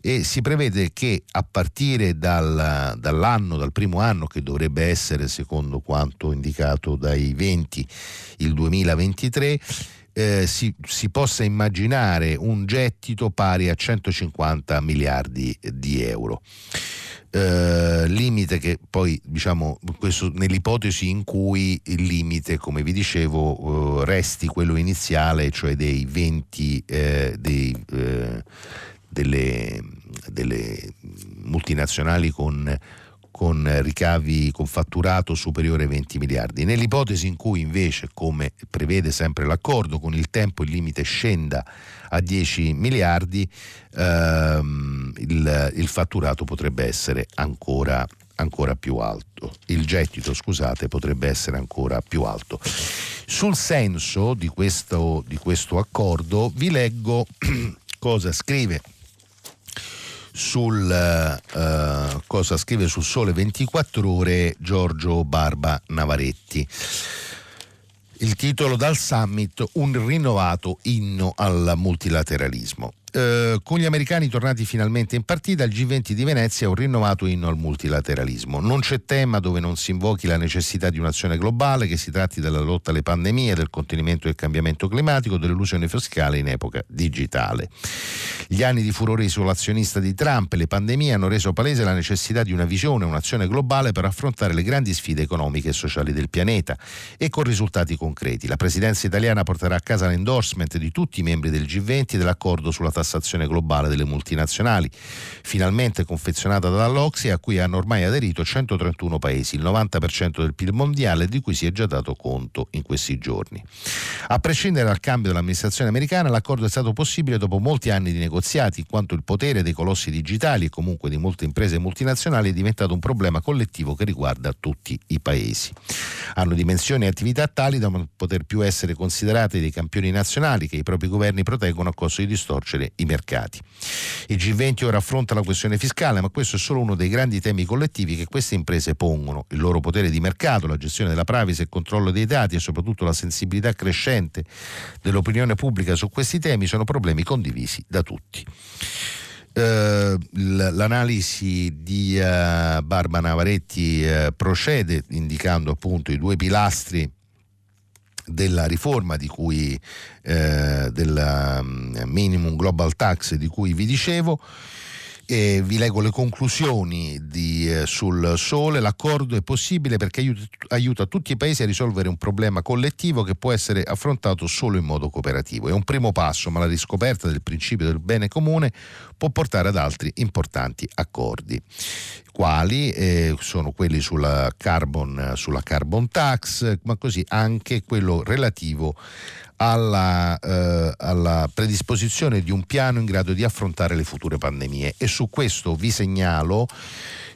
Speaker 1: e si prevede che a partire dal, dall'anno, dal primo anno che dovrebbe essere secondo quanto indicato dai 20 il 2023, eh, si, si, possa immaginare un gettito pari a 150 miliardi di euro. Eh, limite che poi diciamo questo, nell'ipotesi in cui il limite come vi dicevo eh, resti quello iniziale cioè dei 20 eh, dei, eh, delle, delle multinazionali con con ricavi con fatturato superiore ai 20 miliardi. Nell'ipotesi in cui invece, come prevede sempre l'accordo, con il tempo il limite scenda a 10 miliardi, ehm, il, il, fatturato potrebbe essere ancora, ancora più alto. Il gettito, scusate, potrebbe essere ancora più alto. Sul senso di questo, di questo accordo vi leggo cosa scrive sul uh, cosa scrive sul Sole 24 ore Giorgio Barba Navaretti. Il titolo dal summit Un rinnovato inno al multilateralismo. Eh, con gli americani tornati finalmente in partita, il G20 di Venezia è un rinnovato inno al multilateralismo. Non c'è tema dove non si invochi la necessità di un'azione globale, che si tratti della lotta alle pandemie, del contenimento del cambiamento climatico, dell'illusione fiscale in epoca digitale. Gli anni di furore isolazionista di Trump e le pandemie hanno reso palese la necessità di una visione, un'azione globale per affrontare le grandi sfide economiche e sociali del pianeta e con risultati concreti. La presidenza italiana porterà a casa l'endorsement di tutti i membri del G20 dell'accordo sulla tassazione globale delle multinazionali, finalmente confezionata dall'Ocsi a cui hanno ormai aderito 131 paesi, il 90% del PIL mondiale di cui si è già dato conto in questi giorni. A prescindere dal cambio dell'amministrazione americana, l'accordo è stato possibile dopo molti anni di negoziati, in quanto il potere dei colossi digitali e comunque di molte imprese multinazionali è diventato un problema collettivo che riguarda tutti i paesi. Hanno dimensioni e attività tali da non poter più essere considerate dei campioni nazionali che i propri governi proteggono a costo di distorcere i mercati. Il G20 ora affronta la questione fiscale, ma questo è solo uno dei grandi temi collettivi che queste imprese pongono. Il loro potere di mercato, la gestione della privacy e il controllo dei dati e soprattutto la sensibilità crescente dell'opinione pubblica su questi temi sono problemi condivisi da tutti. Uh, l'analisi di uh, Barba Navaretti uh, procede indicando appunto i due pilastri della riforma di cui, eh, del mm, minimum global tax di cui vi dicevo. E vi leggo le conclusioni di, eh, sul Sole. L'accordo è possibile perché aiuta, aiuta, tutti i paesi a risolvere un problema collettivo che può essere affrontato solo in modo cooperativo. È un primo passo, ma la riscoperta del principio del bene comune può portare ad altri importanti accordi. quali eh, sono quelli sulla carbon, sulla carbon tax, ma così anche quello relativo alla, eh, alla, predisposizione di un piano in grado di affrontare le future pandemie. E su questo vi segnalo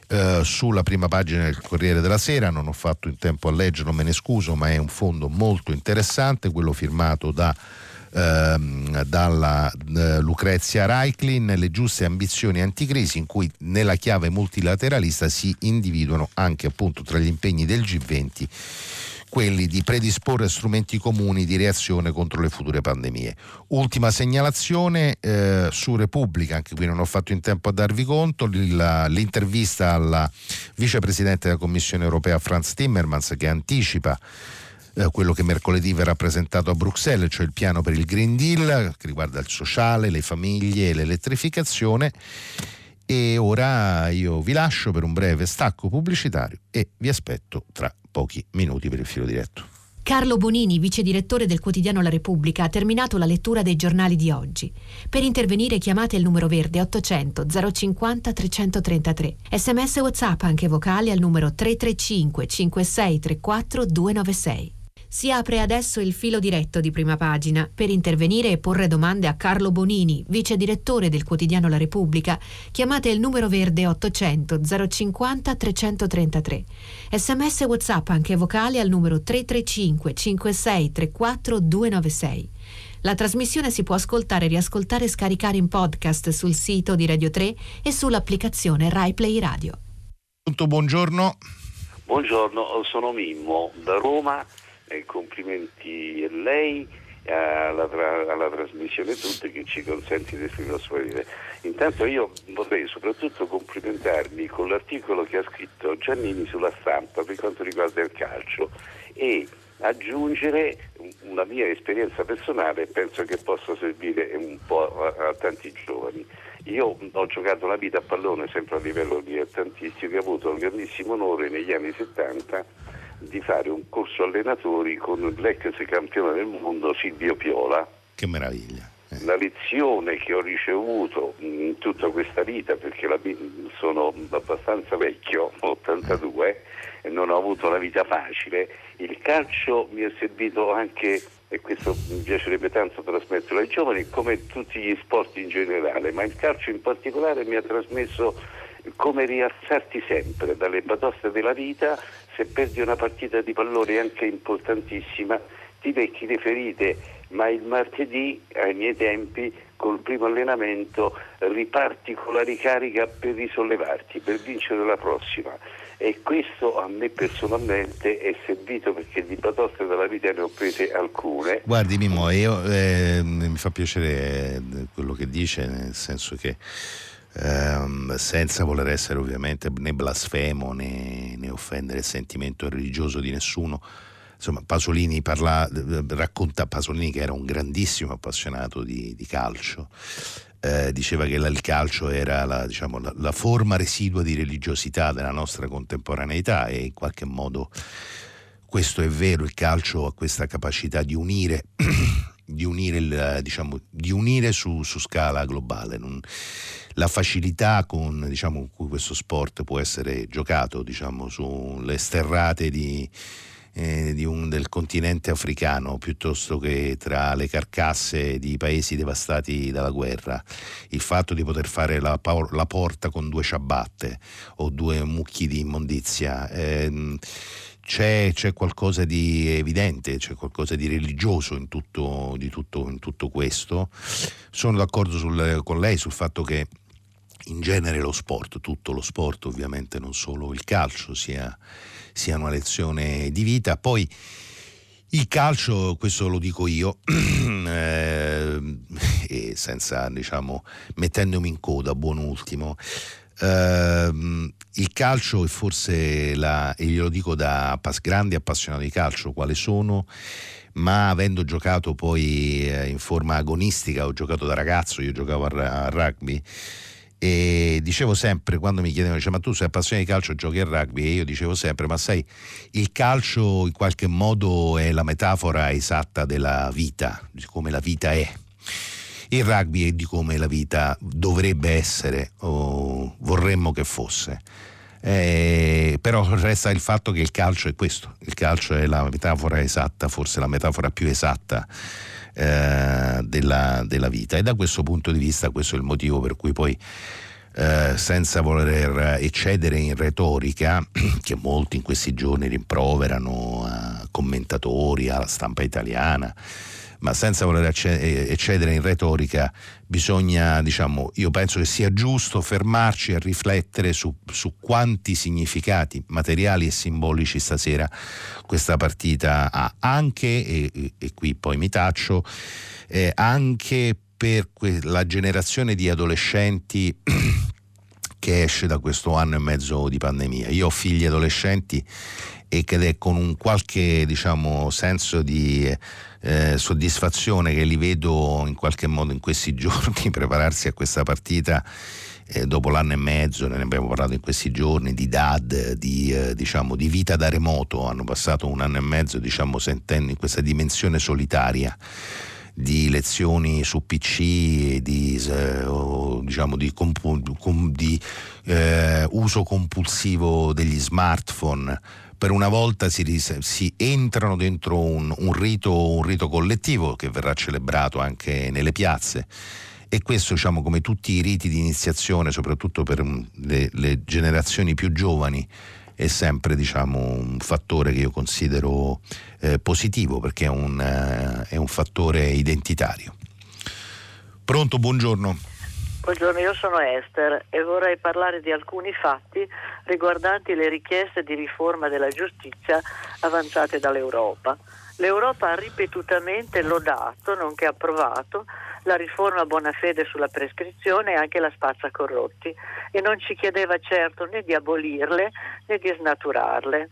Speaker 1: eh, sulla prima pagina del Corriere della Sera, non ho fatto in tempo a leggerlo, me ne scuso, ma è un fondo molto interessante, quello firmato da ehm, dalla eh, Lucrezia Reiklin le giuste ambizioni anticrisi in cui nella chiave multilateralista si individuano anche appunto tra gli impegni del G20 quelli di predisporre strumenti comuni di reazione contro le future pandemie. Ultima segnalazione eh, su Repubblica, anche qui non ho fatto in tempo a darvi conto, l'intervista alla vicepresidente della Commissione europea Franz Timmermans che anticipa eh, quello che mercoledì verrà presentato a Bruxelles, cioè il piano per il Green Deal che riguarda il sociale, le famiglie e l'elettrificazione. E ora io vi lascio per un breve stacco pubblicitario e vi aspetto tra pochi minuti per il filo diretto.
Speaker 2: Carlo Bonini, vice direttore del quotidiano La Repubblica, ha terminato la lettura dei giornali di oggi. Per intervenire chiamate il numero verde 800 050 333. Sms WhatsApp anche vocali al numero 335 5634 296. Si apre adesso il filo diretto di prima pagina. Per intervenire e porre domande a Carlo Bonini, vice direttore del quotidiano La Repubblica, chiamate il numero verde 800 050 333. Sms WhatsApp anche vocali al numero 335 5634 296. La trasmissione si può ascoltare, riascoltare e scaricare in podcast sul sito di Radio 3 e sull'applicazione RaiPlay Radio.
Speaker 1: Buongiorno.
Speaker 3: Buongiorno, sono Mimmo da Roma eh, complimenti a lei alla, tra- alla, trasmissione tutta che ci consente di esprimere Intanto io vorrei soprattutto complimentarmi con l'articolo che ha scritto Giannini sulla stampa per quanto riguarda il calcio e aggiungere una mia esperienza personale e penso che possa servire un po' a, a tanti giovani. Io ho giocato la vita a pallone sempre a livello dilettantistico e ho avuto il grandissimo onore negli anni 70 di fare un corso allenatori con l'ex campione del mondo Silvio Piola.
Speaker 1: Che meraviglia.
Speaker 3: Eh. La lezione che ho ricevuto in tutta questa vita, perché la, sono abbastanza vecchio, 82, e non ho avuto una vita facile, il calcio mi è servito anche, e questo mi piacerebbe tanto trasmetterlo ai giovani, come tutti gli sport in generale, ma il calcio in particolare mi ha trasmesso come rialzarti sempre dalle batoste della vita se perdi una partita di pallone anche importantissima ti becchi le ferite, ma il martedì ai miei tempi col primo allenamento riparti con la ricarica per risollevarti, per vincere la prossima. E questo a me personalmente è servito perché di batoste della vita ne ho prese alcune.
Speaker 1: Guardi Mimo, io, eh, mi fa piacere eh, quello che dice, nel senso che ehm, senza voler essere ovviamente né blasfemo né, né, offendere il sentimento religioso di nessuno. Insomma, Pasolini parla, racconta Pasolini che era un grandissimo appassionato di, di calcio. Eh, diceva che la, il calcio era la, diciamo, la, la, forma residua di religiosità della nostra contemporaneità e in qualche modo questo è vero, il calcio ha questa capacità di unire, di unire, il, diciamo, di unire su, su, scala globale. Non, la facilità con diciamo, cui questo sport può essere giocato diciamo, sulle sterrate di, eh, un, del continente africano piuttosto che tra le carcasse di paesi devastati dalla guerra. Il fatto di poter fare la, la porta con due ciabatte o due mucchi di immondizia. Eh, c'è, c'è, qualcosa di evidente, c'è qualcosa di religioso in tutto, di tutto, in tutto questo. Sono d'accordo sul, con lei sul fatto che in genere lo sport, tutto lo sport ovviamente, non solo il calcio, sia, sia una lezione di vita. Poi il calcio, questo lo dico io, eh, senza, diciamo, mettendomi in coda, buon ultimo, eh, il calcio è forse, la, e glielo dico da grande appassionato di calcio, quale sono, ma avendo giocato poi eh, in forma agonistica, ho giocato da ragazzo, io giocavo a, rugby, e dicevo sempre quando mi chiedevano ma tu sei appassionato di calcio giochi a rugby? E io dicevo sempre ma sai il calcio in qualche modo è la metafora esatta della vita di come la vita è il rugby è di come la vita dovrebbe essere o vorremmo che fosse. Eh, però resta il fatto che il calcio è questo, il calcio è la metafora esatta, forse la metafora più esatta eh, della, della, vita. E da questo punto di vista questo è il motivo per cui poi eh, senza voler eccedere in retorica, che molti in questi giorni rimproverano a commentatori, alla stampa italiana, ma senza voler eccedere in retorica, bisogna, diciamo, io penso che sia giusto fermarci a riflettere su, su quanti significati materiali e simbolici stasera questa partita ha, anche, e, e qui poi mi taccio, eh, anche per que- la generazione di adolescenti che esce da questo anno e mezzo di pandemia. Io ho figli adolescenti e che è con un qualche diciamo, senso di eh, soddisfazione che li vedo in qualche modo in questi giorni prepararsi a questa partita eh, dopo l'anno e mezzo, ne abbiamo parlato in questi giorni, di DAD, di, eh, diciamo, di vita da remoto, hanno passato un anno e mezzo diciamo, sentendo in questa dimensione solitaria di lezioni su PC, di, eh, diciamo, di, compu- com- di eh, uso compulsivo degli smartphone per una volta si, si entrano dentro un, un, rito, un, rito, collettivo che verrà celebrato anche nelle piazze. E questo, diciamo, come tutti i riti di iniziazione, soprattutto per mm, le, le generazioni più giovani, è sempre diciamo, un fattore che io considero eh, positivo perché è un, eh, è un fattore identitario. Pronto, buongiorno.
Speaker 4: Buongiorno, io sono Esther e vorrei parlare di alcuni fatti riguardanti le richieste di riforma della giustizia avanzate dall'Europa. L'Europa ha ripetutamente lodato, nonché approvato, la riforma buona fede sulla prescrizione e anche la spazza corrotti e non ci chiedeva certo né di abolirle né di snaturarle.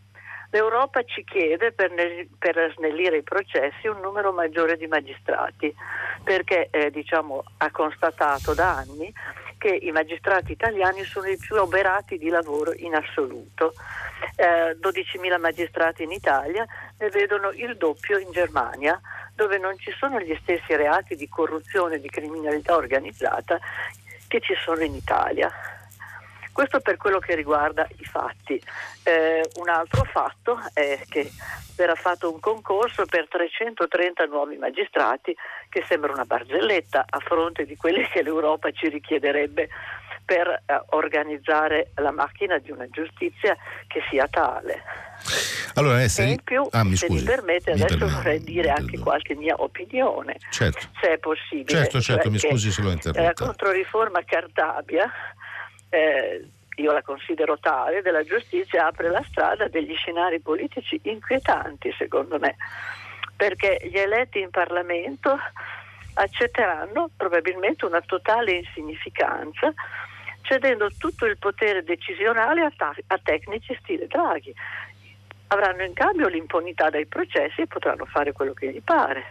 Speaker 4: L'Europa ci chiede per, ne- per, snellire i processi un numero maggiore di magistrati, perché eh, diciamo, ha constatato da anni che i magistrati italiani sono i più oberati di lavoro in assoluto. Eh, 12.000 magistrati in Italia ne vedono il doppio in Germania, dove non ci sono gli stessi reati di corruzione e di criminalità organizzata che ci sono in Italia. Questo per quello che riguarda i fatti. Eh, un altro fatto è che verrà fatto un concorso per 330 nuovi magistrati, che sembra una barzelletta a fronte di quelli che l'Europa ci richiederebbe per eh, organizzare la macchina di una giustizia che sia tale.
Speaker 1: Allora, essere...
Speaker 4: E in più,
Speaker 1: ah,
Speaker 4: se mi permette, mi adesso permette. vorrei dire anche qualche mia opinione,
Speaker 1: certo.
Speaker 4: se è possibile.
Speaker 1: Certo, certo, cioè mi scusi se l'ho interrotta.
Speaker 4: La controriforma Cartabia eh, io la considero tale, della giustizia apre la strada a degli scenari politici inquietanti, secondo me, perché gli eletti in Parlamento accetteranno probabilmente una totale insignificanza, cedendo tutto il potere decisionale a, ta- a tecnici stile Draghi. Avranno in cambio l'impunità dai processi e potranno fare quello che gli pare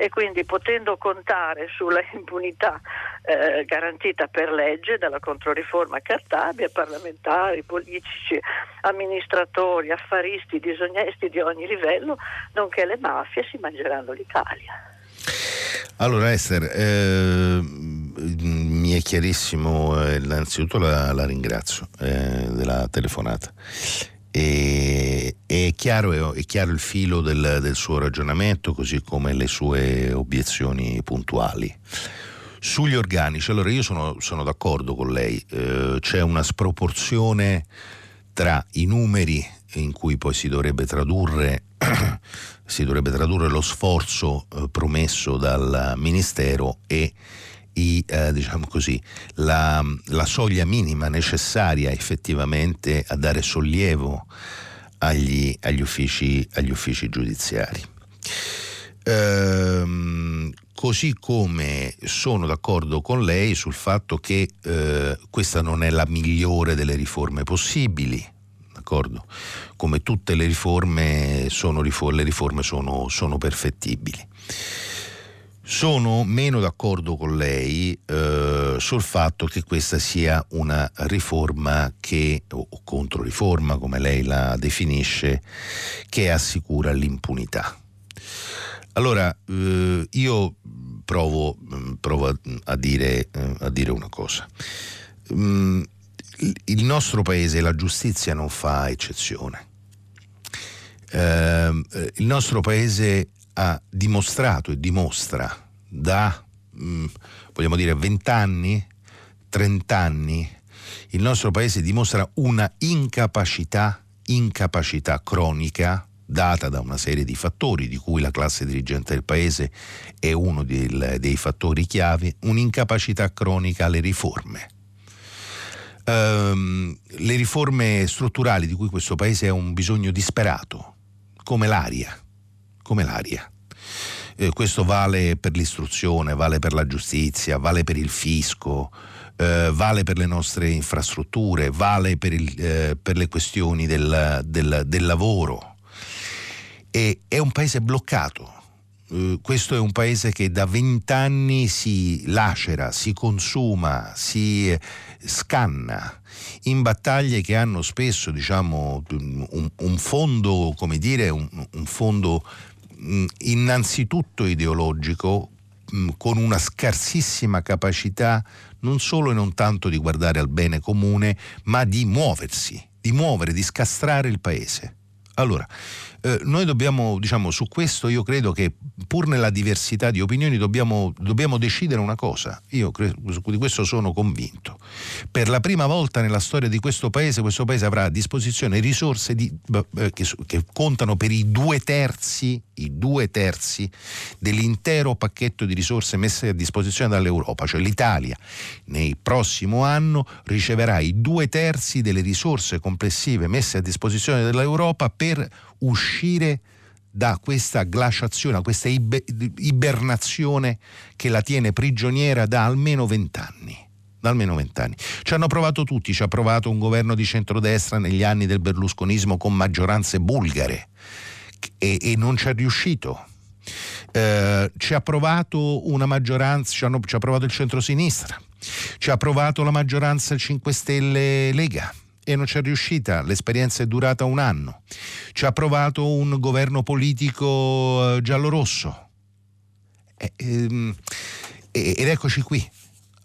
Speaker 4: e quindi potendo contare sulla impunità eh, garantita per legge dalla controriforma Cartabia, parlamentari, politici, amministratori, affaristi, disonesti di ogni livello, nonché le mafie si mangeranno l'Italia.
Speaker 1: Allora Esther, eh, mi è chiarissimo, eh, innanzitutto la, la ringrazio eh, della telefonata. E, è, chiaro, è, chiaro, il filo del, del, suo ragionamento, così come le sue obiezioni puntuali. Sugli organici, allora io sono, sono d'accordo con lei, eh, c'è una sproporzione tra i numeri in cui poi si dovrebbe tradurre, si dovrebbe tradurre lo sforzo eh, promesso dal Ministero e i, eh, diciamo così, la, la, soglia minima necessaria effettivamente a dare sollievo agli, agli, uffici, agli uffici, giudiziari. Ehm, così come sono d'accordo con lei sul fatto che eh, questa non è la migliore delle riforme possibili, d'accordo? Come tutte le riforme, sono, le riforme sono, sono perfettibili. Sono meno d'accordo con lei eh, sul fatto che questa sia una riforma che, o controriforma come lei la definisce, che assicura l'impunità. Allora, eh, io provo, provo a, dire, a, dire, una cosa. Mm, il nostro paese la giustizia non fa eccezione. Eh, il nostro paese ha dimostrato e dimostra da, mm, vogliamo dire, 20 anni, 30 anni, il nostro paese dimostra una incapacità, incapacità cronica data da una serie di fattori, di cui la classe dirigente del paese è uno del, dei fattori chiave, un'incapacità cronica alle riforme. Um, le riforme strutturali di cui questo paese ha un bisogno disperato, come l'aria, come l'aria. Eh, questo vale per l'istruzione, vale per la giustizia, vale per il fisco, eh, vale per le nostre infrastrutture, vale per, il, eh, per le questioni del, del, del lavoro. E è un paese bloccato. Uh, questo è un paese che da vent'anni si lacera, si consuma, si scanna in battaglie che hanno spesso diciamo, un, un fondo, dire, un, un fondo innanzitutto ideologico, mh, con una scarsissima capacità non solo e non tanto di guardare al bene comune, ma di muoversi, di muovere, di scastrare il paese. Allora, eh, noi dobbiamo, diciamo, su questo io credo che pur nella diversità di opinioni dobbiamo, dobbiamo decidere una cosa, io credo, di questo sono convinto. Per la prima volta nella storia di questo paese, questo paese avrà a disposizione risorse di, eh, che, che, contano per i due terzi, i due terzi dell'intero pacchetto di risorse messe a disposizione dall'Europa, cioè l'Italia nel prossimo anno riceverà i due terzi delle risorse complessive messe a disposizione dall'Europa per uscire da questa glaciazione, da questa ibernazione che la tiene prigioniera da almeno vent'anni. Da almeno vent'anni. Ci hanno provato tutti, ci ha provato un governo di centrodestra negli anni del berlusconismo con maggioranze bulgare e, e non ci è riuscito. Eh, ci ha provato una maggioranza, ci, hanno, ci ha provato il centrosinistra, ci ha provato la maggioranza 5 Stelle Lega e non c'è riuscita, l'esperienza è durata un anno. Ci ha provato un governo politico eh, giallorosso. E, ehm, e, ed eccoci qui.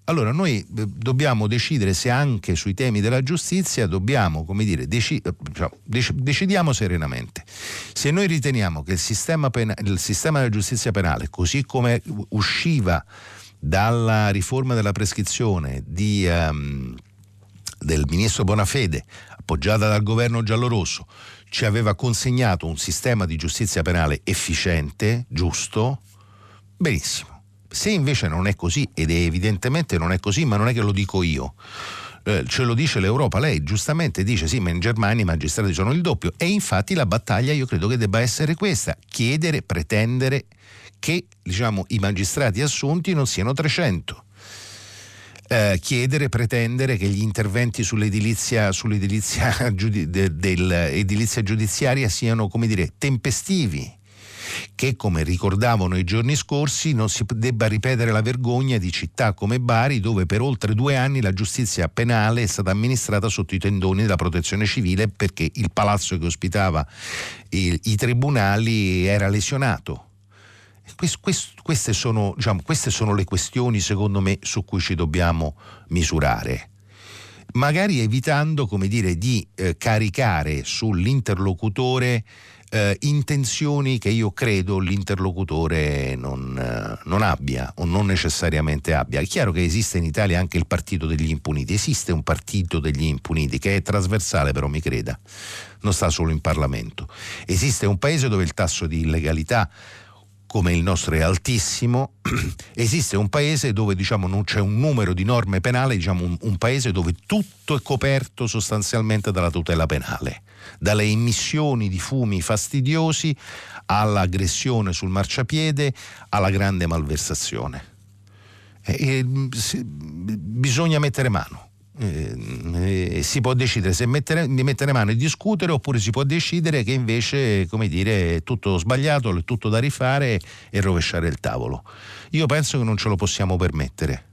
Speaker 1: Allora noi eh, dobbiamo decidere se anche sui temi della giustizia dobbiamo, come dire, deci- dec- decidiamo serenamente. Se noi riteniamo che il sistema, pena- il sistema della giustizia penale, così come usciva dalla riforma della prescrizione di... Um, del ministro Bonafede, appoggiata dal governo giallorosso, ci aveva consegnato un sistema di giustizia penale efficiente, giusto, benissimo. Se invece non è così, ed evidentemente non è così, ma non è che lo dico io, eh, ce lo dice l'Europa, lei giustamente dice sì, ma in Germania i magistrati sono il doppio e infatti la battaglia io credo che debba essere questa, chiedere, pretendere che diciamo, i magistrati assunti non siano 300 eh, chiedere, pretendere che gli interventi sull'edilizia, sull'edilizia giudi- de- dell'edilizia giudiziaria siano, come dire, tempestivi che come ricordavano i giorni scorsi non si debba ripetere la vergogna di città come Bari dove per oltre due anni la giustizia penale è stata amministrata sotto i tendoni della protezione civile perché il palazzo che ospitava i, i tribunali era lesionato quest, quest, queste, sono, diciamo, queste sono le questioni, secondo me, su cui ci dobbiamo misurare magari evitando dire, di eh, caricare sull'interlocutore eh, intenzioni che io credo l'interlocutore non, eh, non, abbia o non necessariamente abbia. È chiaro che esiste in Italia anche il partito degli impuniti, esiste un partito degli impuniti che è trasversale però mi creda, non sta solo in Parlamento. Esiste un paese dove il tasso di illegalità come il nostro è altissimo, esiste un paese dove diciamo, non c'è un numero di norme penali, diciamo, un, un, paese dove tutto è coperto sostanzialmente dalla tutela penale, dalle emissioni di fumi fastidiosi all'aggressione sul marciapiede, alla grande malversazione. E, e, se, bisogna mettere mano. Eh, si può decidere se mettere, di mettere mano e discutere oppure si può decidere che invece come dire, è tutto sbagliato, è tutto da rifare e rovesciare il tavolo. Io penso che non ce lo possiamo permettere.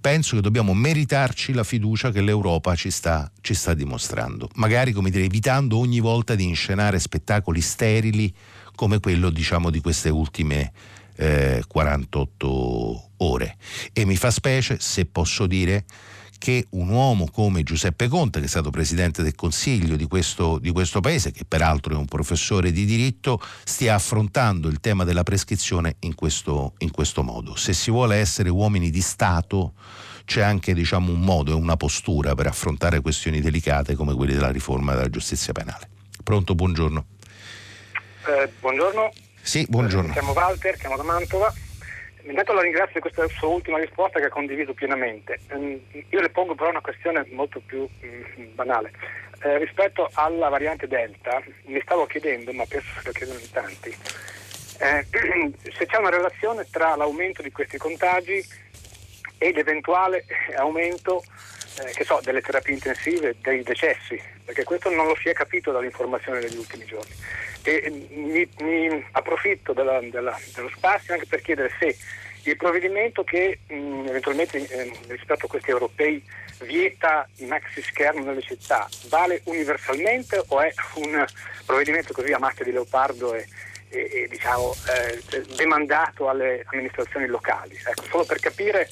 Speaker 1: Penso che dobbiamo meritarci la fiducia che l'Europa ci sta, ci sta dimostrando, magari come dire, evitando ogni volta di inscenare spettacoli sterili come quello diciamo, di queste ultime eh, 48 ore. E mi fa specie, se posso dire, che un uomo come Giuseppe Conte, che è stato presidente del Consiglio di questo, di questo paese, che peraltro è un professore di diritto, stia affrontando il tema della prescrizione in questo, in questo modo. Se si vuole essere uomini di Stato, c'è anche diciamo, un modo e una postura per affrontare questioni delicate come quelle della riforma della giustizia penale. Pronto, buongiorno.
Speaker 5: Eh, buongiorno.
Speaker 1: Sì, buongiorno.
Speaker 5: Mi chiamo Walter, chiamo da Mantova. Intanto la ringrazio di questa sua ultima risposta che ha condiviso pienamente. Mm, io le pongo però una questione molto più mm, banale. Eh, rispetto alla variante Delta, mi stavo chiedendo, ma penso che lo chiedono in tanti, eh, se c'è una relazione tra l'aumento di questi contagi e l'eventuale aumento eh, so, delle terapie intensive, dei decessi, perché questo non lo si è capito dall'informazione degli ultimi giorni. E mi, mi approfitto della, della, dello spazio anche per chiedere se il provvedimento che mh, eventualmente eh, rispetto a questi europei vieta i maxi schermi nelle città vale universalmente o è un provvedimento così a macchia di leopardo e, e, e diciamo, eh, demandato alle amministrazioni locali? Ecco, solo per capire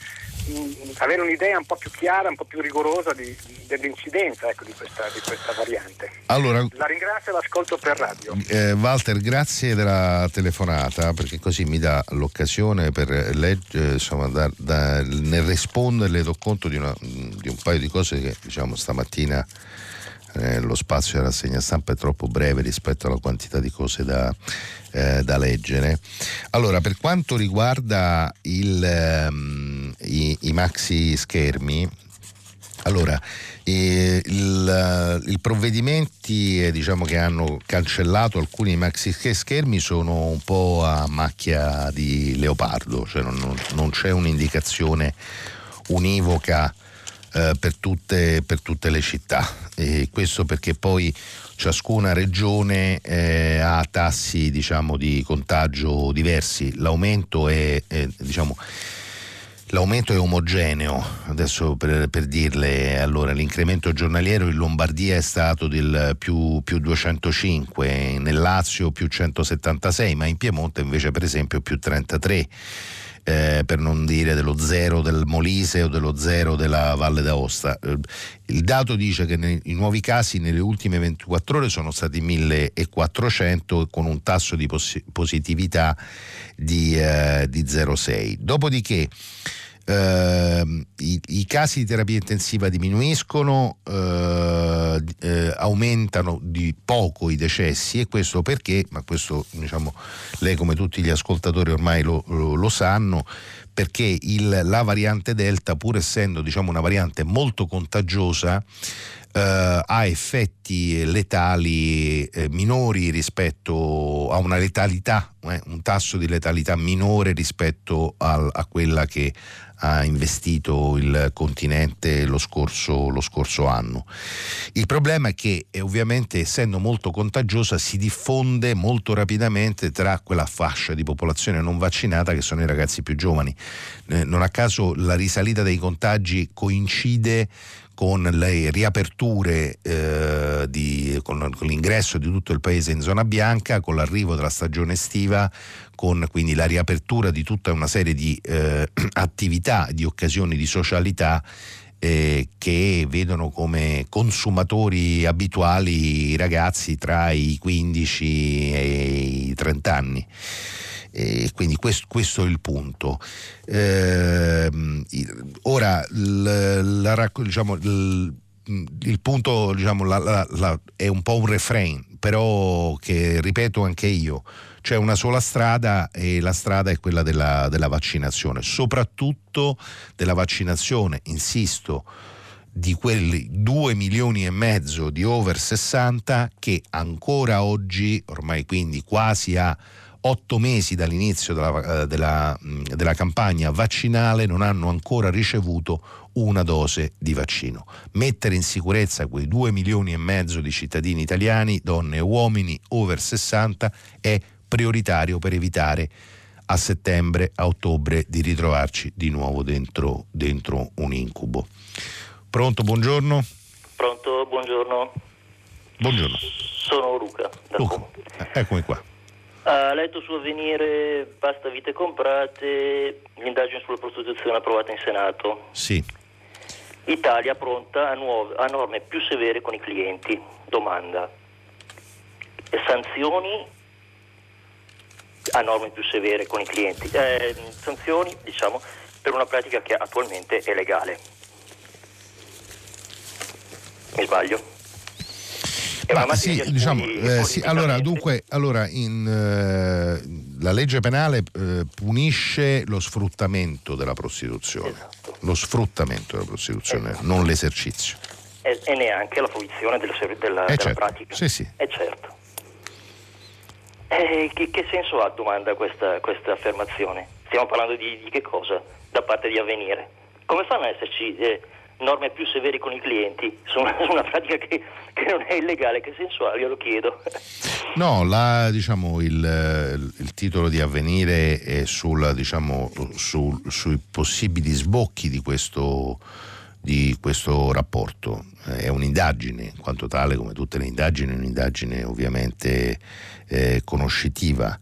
Speaker 5: avere un'idea un po' più chiara, un po' più rigorosa di, dell'incidenza ecco, di, questa, di, questa, variante.
Speaker 1: Allora,
Speaker 5: la ringrazio e l'ascolto per radio.
Speaker 1: Eh, Walter, grazie della telefonata perché così mi dà l'occasione per leggere, insomma, da, da, nel risponderle do conto di, una, di, un paio di cose che diciamo stamattina eh, lo spazio della rassegna stampa è troppo breve rispetto alla quantità di cose da, eh, da leggere. Allora, per quanto riguarda il, ehm, i, i maxi schermi, allora, eh, il, i provvedimenti eh, diciamo, che hanno cancellato alcuni maxi schermi sono un po' a macchia di leopardo, cioè non, non c'è un'indicazione univoca eh, per, tutte, per, tutte, le città. E questo perché poi ciascuna regione eh, ha tassi diciamo, di contagio diversi. L'aumento è, è, diciamo, l'aumento è omogeneo. Adesso per, per, dirle, allora, l'incremento giornaliero in Lombardia è stato del più, più 205, nel Lazio più 176, ma in Piemonte invece per esempio più 33 eh, per non dire dello zero del Molise o dello zero della Valle d'Aosta. Il dato dice che nei, i nuovi casi nelle ultime 24 ore sono stati 1400 con un tasso di poss- positività di, eh, di 0,6. Dopodiché Uh, i, i, casi di terapia intensiva diminuiscono, uh, uh, aumentano di poco i decessi e questo perché, ma questo diciamo, lei come tutti gli ascoltatori ormai lo, lo, lo sanno, perché il, la variante Delta, pur essendo diciamo, una variante molto contagiosa, Uh, ha effetti letali eh, minori rispetto a una letalità, eh, un tasso di letalità minore rispetto al, a quella che ha investito il continente lo scorso, lo scorso anno. Il problema è che eh, ovviamente essendo molto contagiosa si diffonde molto rapidamente tra quella fascia di popolazione non vaccinata che sono i ragazzi più giovani. Eh, non a caso la risalita dei contagi coincide con le riaperture, eh, di, con, con, l'ingresso di tutto il paese in zona bianca, con l'arrivo della stagione estiva, con quindi la riapertura di tutta una serie di eh, attività, di occasioni di socialità eh, che vedono come consumatori abituali i ragazzi tra i 15 e i 30 anni. E quindi questo, questo, è il punto. Eh, ora, la, la, diciamo, il, il, punto diciamo, la, è un po' un refrain, però che ripeto anche io, c'è una sola strada e la strada è quella della, della vaccinazione, soprattutto della vaccinazione, insisto, di quelli 2 milioni e mezzo di over 60 che ancora oggi, ormai quindi quasi a otto mesi dall'inizio della, eh, della, della, campagna vaccinale non hanno ancora ricevuto una dose di vaccino. Mettere in sicurezza quei 2 milioni e mezzo di cittadini italiani, donne e uomini over 60 è prioritario per evitare a settembre, a ottobre di ritrovarci di nuovo dentro, dentro un incubo. Pronto, buongiorno?
Speaker 6: Pronto, buongiorno.
Speaker 1: Buongiorno.
Speaker 6: Sono Luca.
Speaker 1: Luca, eh, eccomi qua.
Speaker 6: Ha letto su avvenire Basta vite comprate, l'indagine sulla prostituzione approvata in Senato.
Speaker 1: Sì.
Speaker 6: Italia pronta a, nuove, a norme più severe con i clienti. Domanda. E sanzioni a norme più severe con i clienti. Eh, sanzioni, diciamo, per una pratica che attualmente è legale. Mi sbaglio?
Speaker 1: Ma sì, diciamo, eh, sì, allora, dunque, allora in, eh, la legge penale eh, punisce lo sfruttamento della prostituzione, esatto. lo sfruttamento della prostituzione, esatto. non l'esercizio.
Speaker 6: E, e, neanche la fruizione della, della,
Speaker 1: della
Speaker 6: certo. pratica.
Speaker 1: Sì, sì.
Speaker 6: È certo. Che, che, senso ha, domanda, questa, questa, affermazione? Stiamo parlando di, di, che cosa da parte di avvenire? Come fanno ad esserci eh, norme più severe con i clienti su una, su una pratica che, che, non è illegale, che senso ha? Io lo chiedo.
Speaker 1: No, la, diciamo, il, il, titolo di avvenire è sul, diciamo, su, sui possibili sbocchi di questo, di questo rapporto. È un'indagine, in quanto tale, come tutte le indagini, un'indagine ovviamente eh, conoscitiva.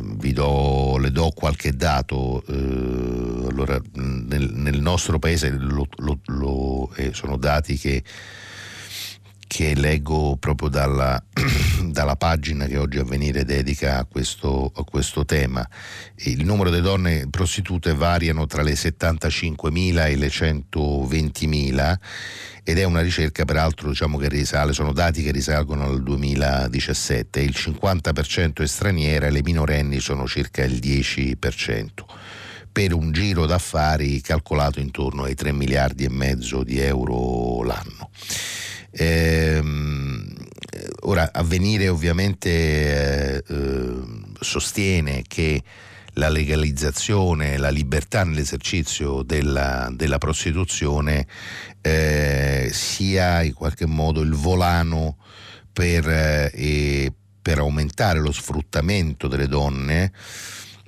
Speaker 1: Vi do, le do qualche dato. Eh, allora, nel, nel, nostro paese lo, lo, lo, eh, sono dati che, che leggo proprio dalla, dalla, pagina che oggi Avvenire dedica a questo, a questo, tema. Il numero di donne prostitute variano tra le 75.000 e le 120.000 ed è una ricerca peraltro diciamo, che risale, sono dati che risalgono al 2017, il 50% è straniera e le minorenni sono circa il 10% per un giro d'affari calcolato intorno ai 3 miliardi e mezzo di euro l'anno. Ehm, ora, avvenire ovviamente eh, eh, sostiene che la legalizzazione, la libertà nell'esercizio della, della prostituzione eh, sia in qualche modo il volano per, eh, per aumentare lo sfruttamento delle donne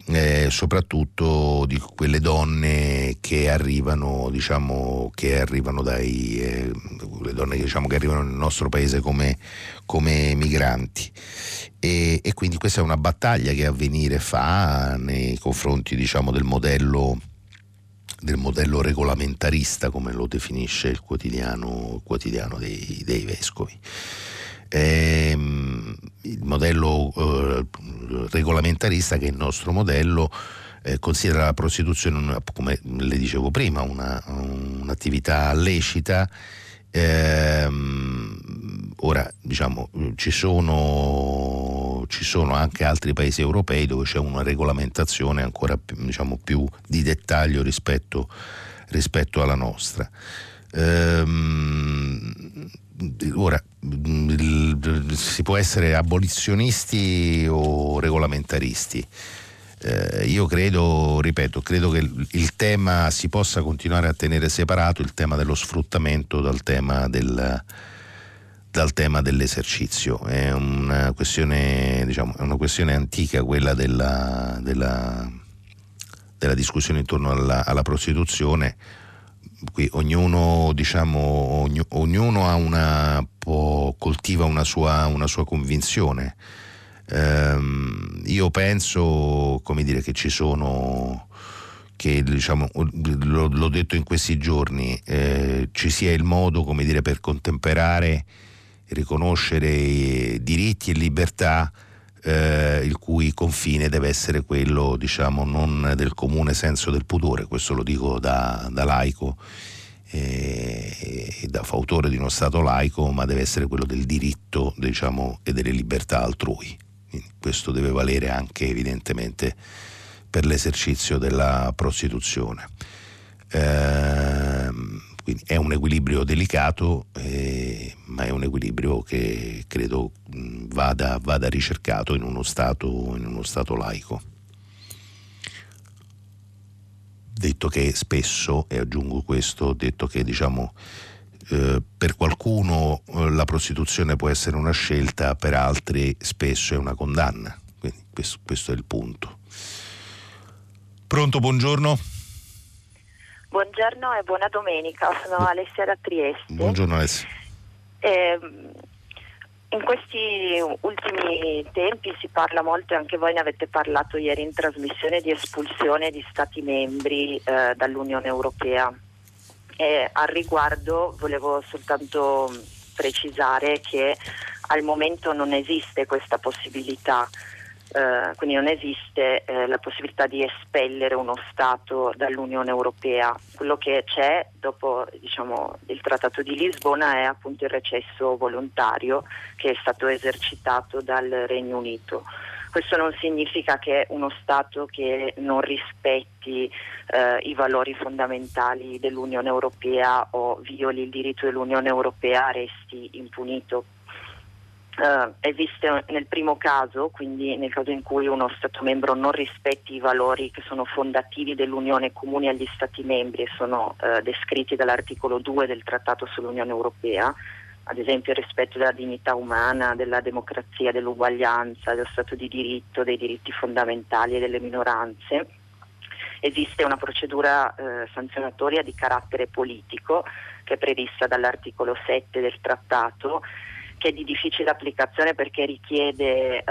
Speaker 1: eh, soprattutto di quelle donne che arrivano, diciamo, che arrivano dai, eh, le donne diciamo, che arrivano nel nostro paese come, come migranti. E, e, quindi questa è una battaglia che Avvenire fa nei confronti diciamo, del modello del modello regolamentarista come lo definisce il quotidiano, quotidiano dei, dei vescovi. Ehm, il modello eh, regolamentarista che è il nostro modello eh, considera la prostituzione, una, come le dicevo prima, una, un'attività lecita. Ehm, ora diciamo ci sono, ci sono, anche altri paesi europei dove c'è una regolamentazione ancora diciamo, più di dettaglio rispetto, rispetto alla nostra. Ehm, ora si può essere abolizionisti o regolamentaristi. Eh, io credo, ripeto, credo che il, tema si possa continuare a tenere separato il tema dello sfruttamento dal tema, del, dal tema dell'esercizio. È una questione, diciamo, è una questione antica quella della, della, della discussione intorno alla, alla prostituzione qui ognuno, diciamo, ognuno una, coltiva una sua, una sua convinzione. Um, io penso, come dire, che ci sono, che diciamo, l'ho, l'ho detto in questi giorni, eh, ci sia il modo, come dire, per contemperare, riconoscere diritti e libertà eh, il cui confine deve essere quello diciamo non del comune senso del pudore, questo lo dico da, da laico e, e da fautore di uno Stato laico, ma deve essere quello del diritto diciamo, e delle libertà altrui. Questo deve valere anche evidentemente per l'esercizio della prostituzione. Ehm, quindi è un equilibrio delicato, eh, ma è un equilibrio che credo vada, vada ricercato in uno, stato, in uno stato laico. Detto che spesso, e aggiungo questo, detto che diciamo eh, per qualcuno eh, la prostituzione può essere una scelta, per altri spesso è una condanna. Quindi questo, questo è il punto. Pronto, buongiorno.
Speaker 7: Buongiorno e buona domenica, sono Alessia da Trieste.
Speaker 1: Buongiorno Alessia.
Speaker 7: Eh, in questi ultimi tempi si parla molto, e anche voi ne avete parlato ieri in trasmissione, di espulsione di Stati membri eh, dall'Unione Europea. E al riguardo volevo soltanto precisare che al momento non esiste questa possibilità. Uh, quindi non esiste eh, la possibilità di espellere uno Stato dall'Unione Europea. Quello che c'è dopo diciamo, il Trattato di Lisbona è appunto il recesso volontario che è stato esercitato dal Regno Unito. Questo non significa che uno Stato che non rispetti eh, i valori fondamentali dell'Unione Europea o violi il diritto dell'Unione Europea resti impunito. Uh, esiste nel primo caso, quindi nel caso in cui uno Stato membro non rispetti i valori che sono fondativi dell'Unione comuni agli Stati membri e sono uh, descritti dall'articolo 2 del Trattato sull'Unione Europea, ad esempio il rispetto della dignità umana, della democrazia, dell'uguaglianza, dello Stato di diritto, dei diritti fondamentali e delle minoranze. Esiste una procedura eh, sanzionatoria di carattere politico che è prevista dall'articolo 7 del trattato che è di difficile applicazione perché richiede eh,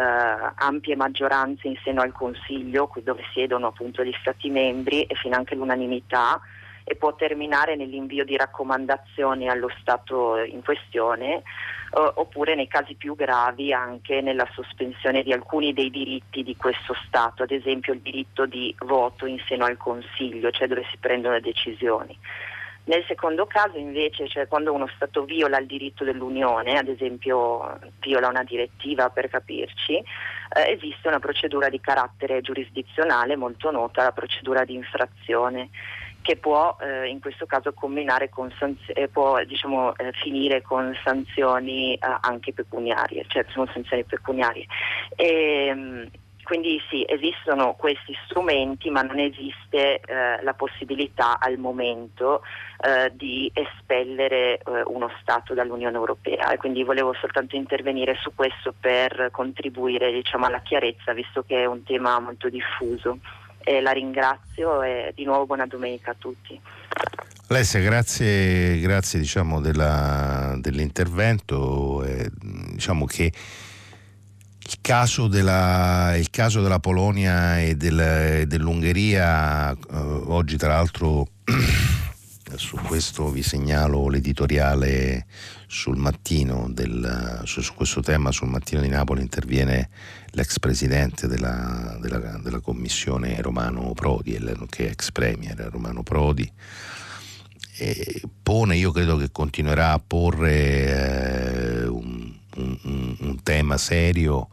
Speaker 7: ampie maggioranze in seno al Consiglio, dove siedono appunto gli Stati membri e fino anche l'unanimità e può terminare nell'invio di raccomandazioni allo Stato in questione eh, oppure nei casi più gravi anche nella sospensione di alcuni dei diritti di questo Stato, ad esempio il diritto di voto in seno al Consiglio, cioè dove si prendono decisioni. Nel secondo caso invece, cioè quando uno Stato viola il diritto dell'Unione, ad esempio viola una direttiva per capirci, eh, esiste una procedura di carattere giurisdizionale molto nota, la procedura di infrazione che può eh, in questo caso con sanz- eh, può diciamo, eh, finire con sanzioni eh, anche pecuniarie, cioè sono sanzioni pecuniarie. E, ehm, quindi sì, esistono questi strumenti, ma non esiste eh, la possibilità al momento eh, di espellere uno Stato dall'Unione Europea e quindi volevo soltanto intervenire su questo per contribuire diciamo, alla chiarezza, visto che è un tema molto diffuso e la ringrazio e di nuovo buona domenica a tutti.
Speaker 1: Alessia, grazie, grazie diciamo, della, dell'intervento. Eh, diciamo che il caso, della, il caso della Polonia e del, dell'Ungheria, eh, oggi tra l'altro su questo vi segnalo l'editoriale sul mattino del, su, su, questo tema sul mattino di Napoli interviene l'ex presidente della, della, della commissione Romano Prodi, che è ex premier Romano Prodi, pone, io credo che continuerà a porre eh, un, un, un, tema serio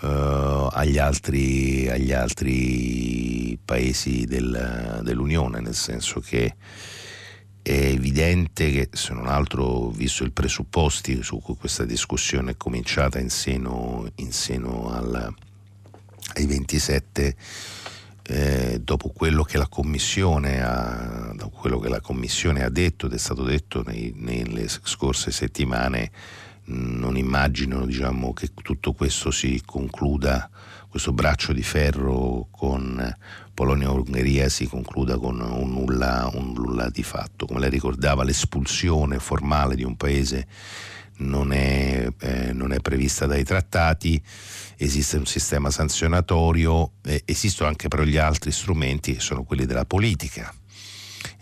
Speaker 1: eh, agli, altri, agli, altri, paesi del, dell'Unione, nel senso che è evidente che, se non altro, visto i presupposti su cui questa discussione è cominciata in seno, in seno al, ai 27, eh, dopo quello che la Commissione ha, quello che la Commissione ha detto ed è stato detto nei, nelle scorse settimane, non immagino diciamo, che tutto questo si concluda, questo braccio di ferro con Polonia-Ungheria si concluda con un nulla, un nulla di fatto. Come lei ricordava, l'espulsione formale di un paese non è, eh, non è prevista dai trattati, esiste un sistema sanzionatorio, eh, esistono anche però gli altri strumenti che sono quelli della politica.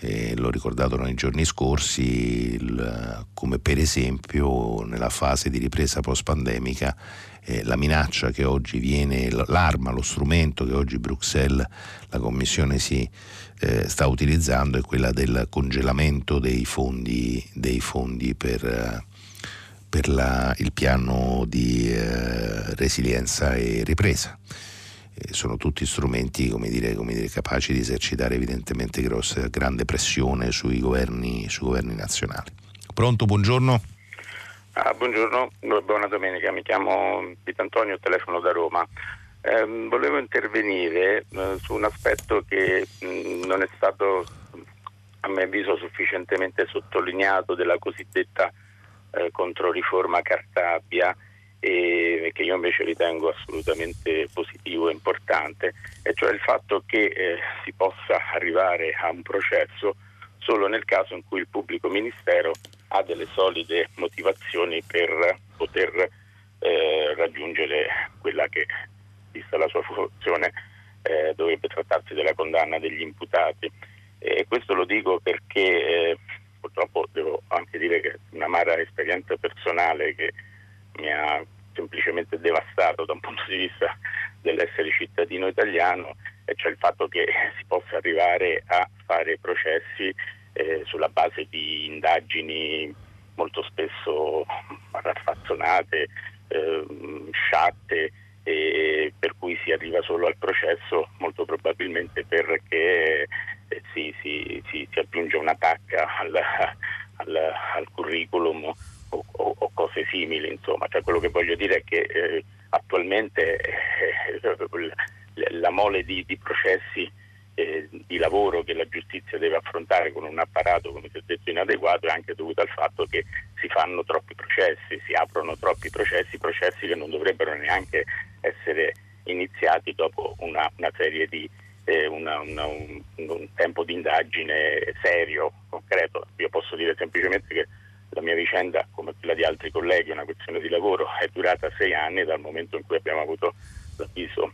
Speaker 1: Eh, l'ho ricordato nei giorni scorsi, il, come per esempio nella fase di ripresa post-pandemica eh, la minaccia che oggi viene, l'arma, lo strumento che oggi Bruxelles, la Commissione si eh, sta utilizzando è quella del congelamento dei fondi, dei fondi per, per la, il piano di eh, resilienza e ripresa. Sono tutti strumenti come dire, come dire, capaci di esercitare evidentemente grossa, grande pressione sui governi, sui governi nazionali. Pronto, buongiorno.
Speaker 8: Ah, buongiorno, buona domenica, mi chiamo Pitantonio, telefono da Roma. Eh, volevo intervenire eh, su un aspetto che mh, non è stato, a mio avviso, sufficientemente sottolineato della cosiddetta eh, controriforma Cartabia e che io invece ritengo assolutamente positivo e importante, e cioè il fatto che eh, si possa arrivare a un processo solo nel caso in cui il pubblico ministero ha delle solide motivazioni per poter eh, raggiungere quella che, vista la sua funzione, eh, dovrebbe trattarsi della condanna degli imputati. E questo lo dico perché eh, purtroppo devo anche dire che è un'amara esperienza personale che mi ha semplicemente devastato da un punto di vista dell'essere cittadino italiano e cioè il fatto che si possa arrivare a fare processi eh, sulla base di indagini molto spesso raffazzonate, eh, sciatte, e per cui si arriva solo al processo molto probabilmente perché eh, si, si, si, si, aggiunge una tacca al, al, al curriculum o, o, o, cose simili, insomma, cioè, quello che voglio dire è che eh, attualmente eh, la mole di, di processi eh, di lavoro che la giustizia deve affrontare con un apparato, come si è detto, inadeguato è anche dovuto al fatto che si fanno troppi processi, si aprono troppi processi, processi che non dovrebbero neanche essere iniziati dopo una, una serie di eh, una, una, un, un, tempo di indagine serio, concreto. Io posso dire semplicemente che la mia vicenda, come quella di altri colleghi, una questione di lavoro, è durata sei anni dal momento in cui abbiamo avuto l'avviso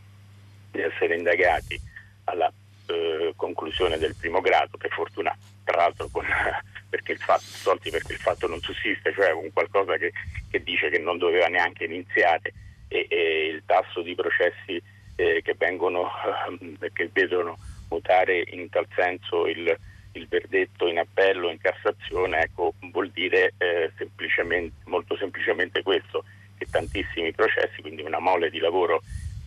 Speaker 8: di essere indagati alla eh, conclusione del primo grado, per fortuna tra l'altro con, perché il fatto, solti perché il fatto non sussiste, cioè un qualcosa che, che dice che non doveva neanche iniziare e, e il tasso di processi eh, che vengono, eh, che vedono mutare in tal senso il, il verdetto in appello, in Cassazione, ecco, vuol dire eh, semplicemente, molto semplicemente questo, che tantissimi processi, quindi una mole di lavoro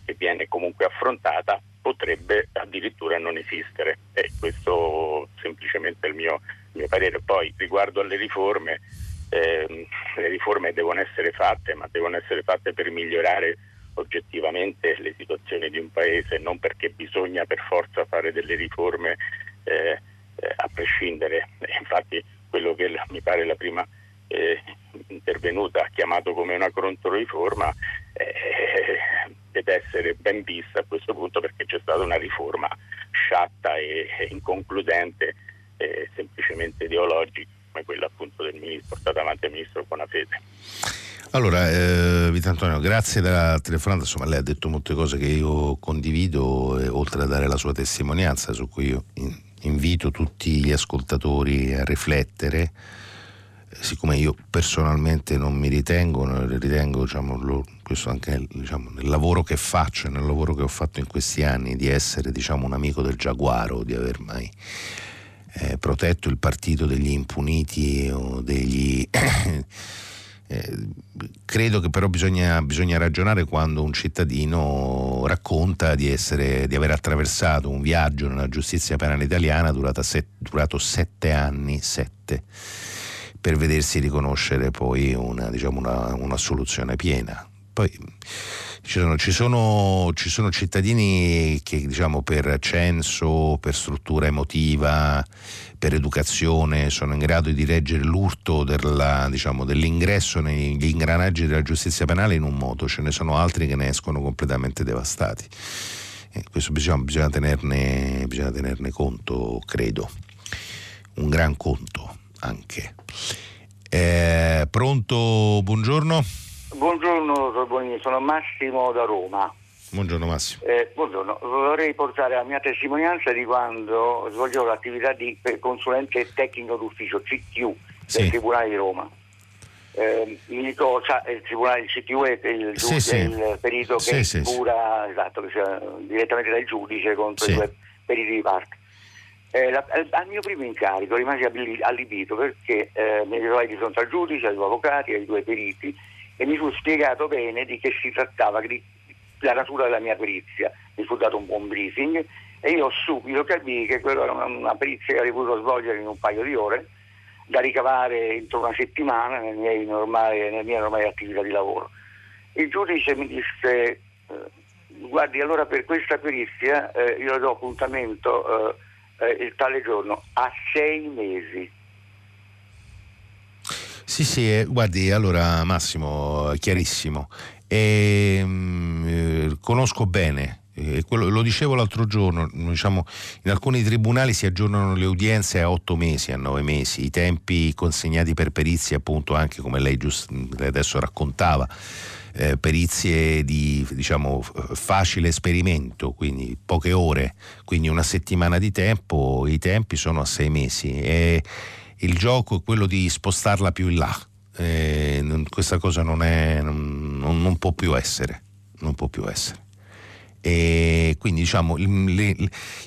Speaker 8: che viene comunque affrontata, potrebbe addirittura non esistere. E questo semplicemente è il mio, il mio parere. Poi riguardo alle riforme, eh, le riforme devono essere fatte, ma devono essere fatte per migliorare oggettivamente le situazioni di un paese, non perché bisogna per forza fare delle riforme eh, eh, a prescindere. Infatti quello che mi pare la prima eh, intervenuta ha chiamato come una controriforma eh, deve essere ben vista a questo punto perché c'è stata una riforma sciatta e, e inconcludente, eh, semplicemente ideologica, come quella appunto del ministro, portata avanti dal ministro Bonafede.
Speaker 1: Allora, eh, Vito Antonio, grazie della telefonata, insomma lei ha detto molte cose che io condivido, e, oltre a dare la sua testimonianza su cui io invito tutti gli ascoltatori a riflettere, siccome io personalmente non mi ritengo, ritengo diciamo, lo, questo anche diciamo, nel lavoro che faccio e nel lavoro che ho fatto in questi anni, di essere diciamo, un amico del giaguaro, di aver mai eh, protetto il partito degli impuniti o degli... Eh, credo che però bisogna, bisogna, ragionare quando un cittadino racconta di, essere, di, aver attraversato un viaggio nella giustizia penale italiana set, durato sette anni, sette, per vedersi riconoscere poi una, diciamo una, una soluzione piena. Poi ci sono, ci sono, ci sono cittadini che diciamo, per censo, per struttura emotiva, per educazione sono in grado di reggere l'urto della, diciamo, dell'ingresso negli ingranaggi della giustizia penale in un modo, ce ne sono altri che ne escono completamente devastati. Eh, questo bisogna, bisogna, tenerne, bisogna tenerne conto, credo, un gran conto anche. Eh, pronto, buongiorno.
Speaker 9: Buongiorno sono Massimo da Roma.
Speaker 1: Buongiorno Massimo.
Speaker 9: Eh, buongiorno, vorrei portare la mia testimonianza di quando svolgevo l'attività di consulente tecnico d'ufficio CTU del sì. Tribunale di Roma. Eh, il, il Tribunale di CTU è il, sì, sì. il perito che sì, cura esatto, che direttamente dal giudice contro i due periti di parte. Eh, la, eh, al mio primo incarico rimasi allibito perché eh, mi ritrovai di fronte al giudice, agli avvocati, ai due periti e mi fu spiegato bene di che si trattava la natura della mia perizia. Mi fu dato un buon briefing e io subito capii che quella era una, perizia che avrei potuto svolgere in un paio di ore, da ricavare entro una settimana nelle, normali, nelle mie normali attività di lavoro. Il giudice mi disse, eh, guardi allora per questa perizia eh, io do appuntamento eh, eh, il tale giorno a sei mesi.
Speaker 1: Sì, sì, eh, guardi, allora Massimo, chiarissimo. E, ehm, mh, eh, conosco bene Eh, quello, lo dicevo l'altro giorno, diciamo, in alcuni tribunali si aggiornano le udienze a otto mesi, a nove mesi, i tempi consegnati per perizie appunto anche come lei giust, adesso raccontava, eh, perizie di diciamo, facile esperimento, quindi poche ore, quindi una settimana di tempo, i tempi sono a sei mesi e il gioco è quello di spostarla più in là. Eh, questa cosa non, è, non, non può più essere, non può più essere. E quindi diciamo, le,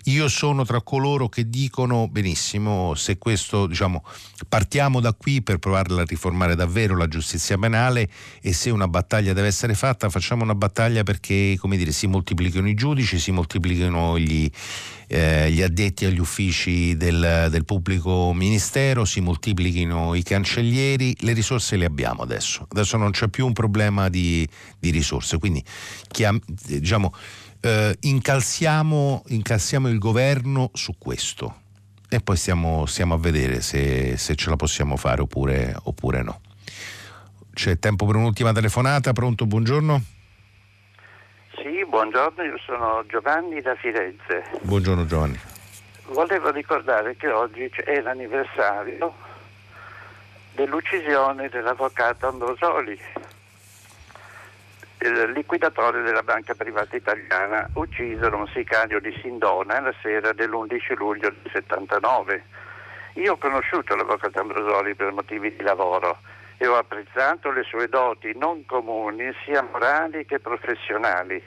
Speaker 1: io sono tra coloro che dicono benissimo, se questo diciamo, partiamo da qui per provarla a riformare davvero la giustizia penale e se una battaglia deve essere fatta, facciamo una battaglia perché come dire, si moltiplichino i giudici, si moltiplichino gli, eh, gli addetti agli uffici del, del, pubblico ministero, si moltiplichino i cancellieri, le risorse le abbiamo adesso, adesso non c'è più un problema di, di risorse, quindi chiam, diciamo eh, incalziamo, incalziamo, il governo su questo e poi stiamo, stiamo a vedere se, se, ce la possiamo fare oppure, oppure no. C'è tempo per un'ultima telefonata, pronto, buongiorno?
Speaker 10: Sì, buongiorno, io sono Giovanni da Firenze.
Speaker 1: Buongiorno Giovanni.
Speaker 10: Volevo ricordare che oggi è l'anniversario dell'uccisione dell'avvocato Ambrosoli, il liquidatore della banca privata italiana, ucciso da un sicario di Sindona la sera dell'11 luglio del 79. Io ho conosciuto l'avvocato Ambrosoli per motivi di lavoro e ho apprezzato le sue doti non comuni sia morali che professionali.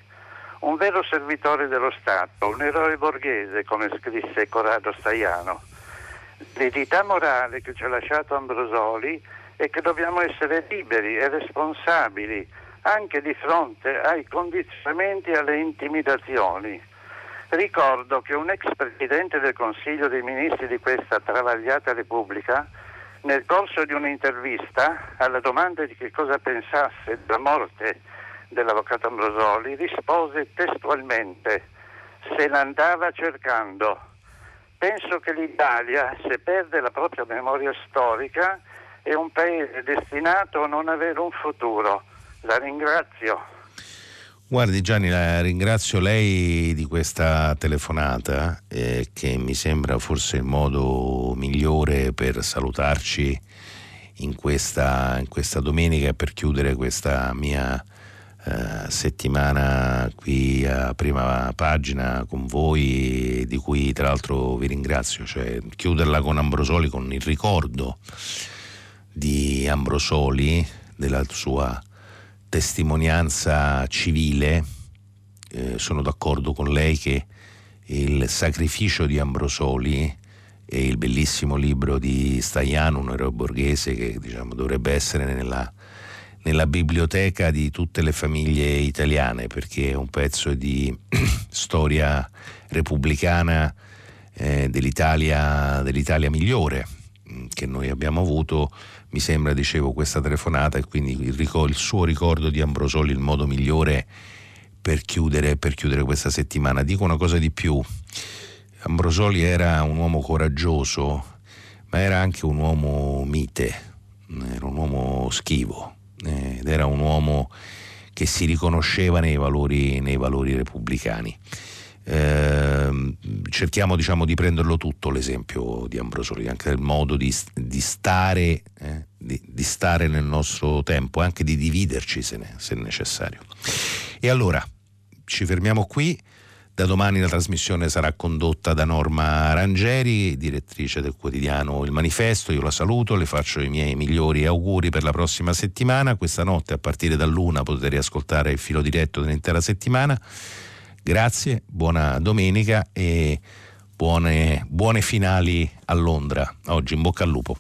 Speaker 10: Un vero servitore dello Stato, un eroe borghese, come scrisse Corrado Staiano. L'eredità morale che ci ha lasciato Ambrosoli è che dobbiamo essere liberi e responsabili anche di fronte ai condizionamenti e alle intimidazioni. Ricordo che un ex presidente del Consiglio dei Ministri di questa travagliata Repubblica, nel corso di un'intervista alla domanda di che cosa pensasse della morte dell'avvocato Ambrosoli, rispose testualmente se l'andava cercando. Penso che l'Italia, se perde la propria memoria storica, è un paese destinato a non avere un futuro la ringrazio.
Speaker 1: Guardi Gianni, la ringrazio lei di questa telefonata eh, che mi sembra forse il modo migliore per salutarci in questa, in questa domenica per chiudere questa mia eh, settimana qui a prima pagina con voi, di cui tra l'altro vi ringrazio, cioè chiuderla con Ambrosoli, con il ricordo di Ambrosoli, della sua testimonianza civile, eh, sono d'accordo con lei che il sacrificio di Ambrosoli e il bellissimo libro di Staiano, un eroe borghese che diciamo, dovrebbe essere nella, nella, biblioteca di tutte le famiglie italiane perché è un pezzo di storia repubblicana eh, dell'Italia, dell'Italia migliore che noi abbiamo avuto mi sembra, dicevo, questa telefonata e quindi il, ricor- il suo ricordo di Ambrosoli il modo migliore per chiudere, per chiudere questa settimana. Dico una cosa di più, Ambrosoli era un uomo coraggioso, ma era anche un uomo mite, era un uomo schivo ed era un uomo che si riconosceva nei valori, nei valori repubblicani. Eh, cerchiamo diciamo, di prenderlo tutto l'esempio di Ambrosoli, anche il modo di, di, stare, eh, di, di, stare, nel nostro tempo, anche di dividerci se, ne, se necessario. E allora ci fermiamo qui. Da domani la trasmissione sarà condotta da Norma Rangeri, direttrice del quotidiano Il Manifesto. Io la saluto, le faccio i miei migliori auguri per la prossima settimana. Questa notte a partire dall'una potete riascoltare il filo diretto dell'intera settimana. Grazie, buona domenica e buone, buone finali a Londra. Oggi in bocca al lupo.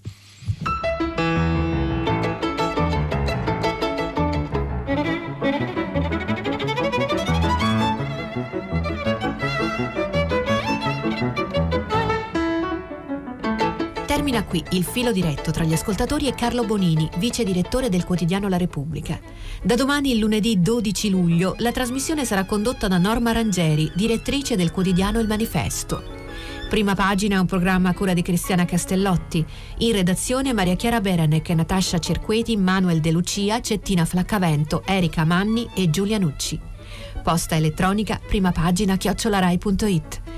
Speaker 2: Qui il filo diretto tra gli ascoltatori e Carlo Bonini, vice direttore del quotidiano La Repubblica. Da domani, lunedì 12 luglio, la trasmissione sarà condotta da Norma Rangeri, direttrice del quotidiano Il Manifesto. Prima pagina è un programma a cura di Cristiana Castellotti. In redazione Maria Chiara Berenec, Natascia Cerqueti, Manuel De Lucia, Cettina Flaccavento, Erika Manni e Giulia Nucci. Posta elettronica, prima pagina chiocciolarai.it.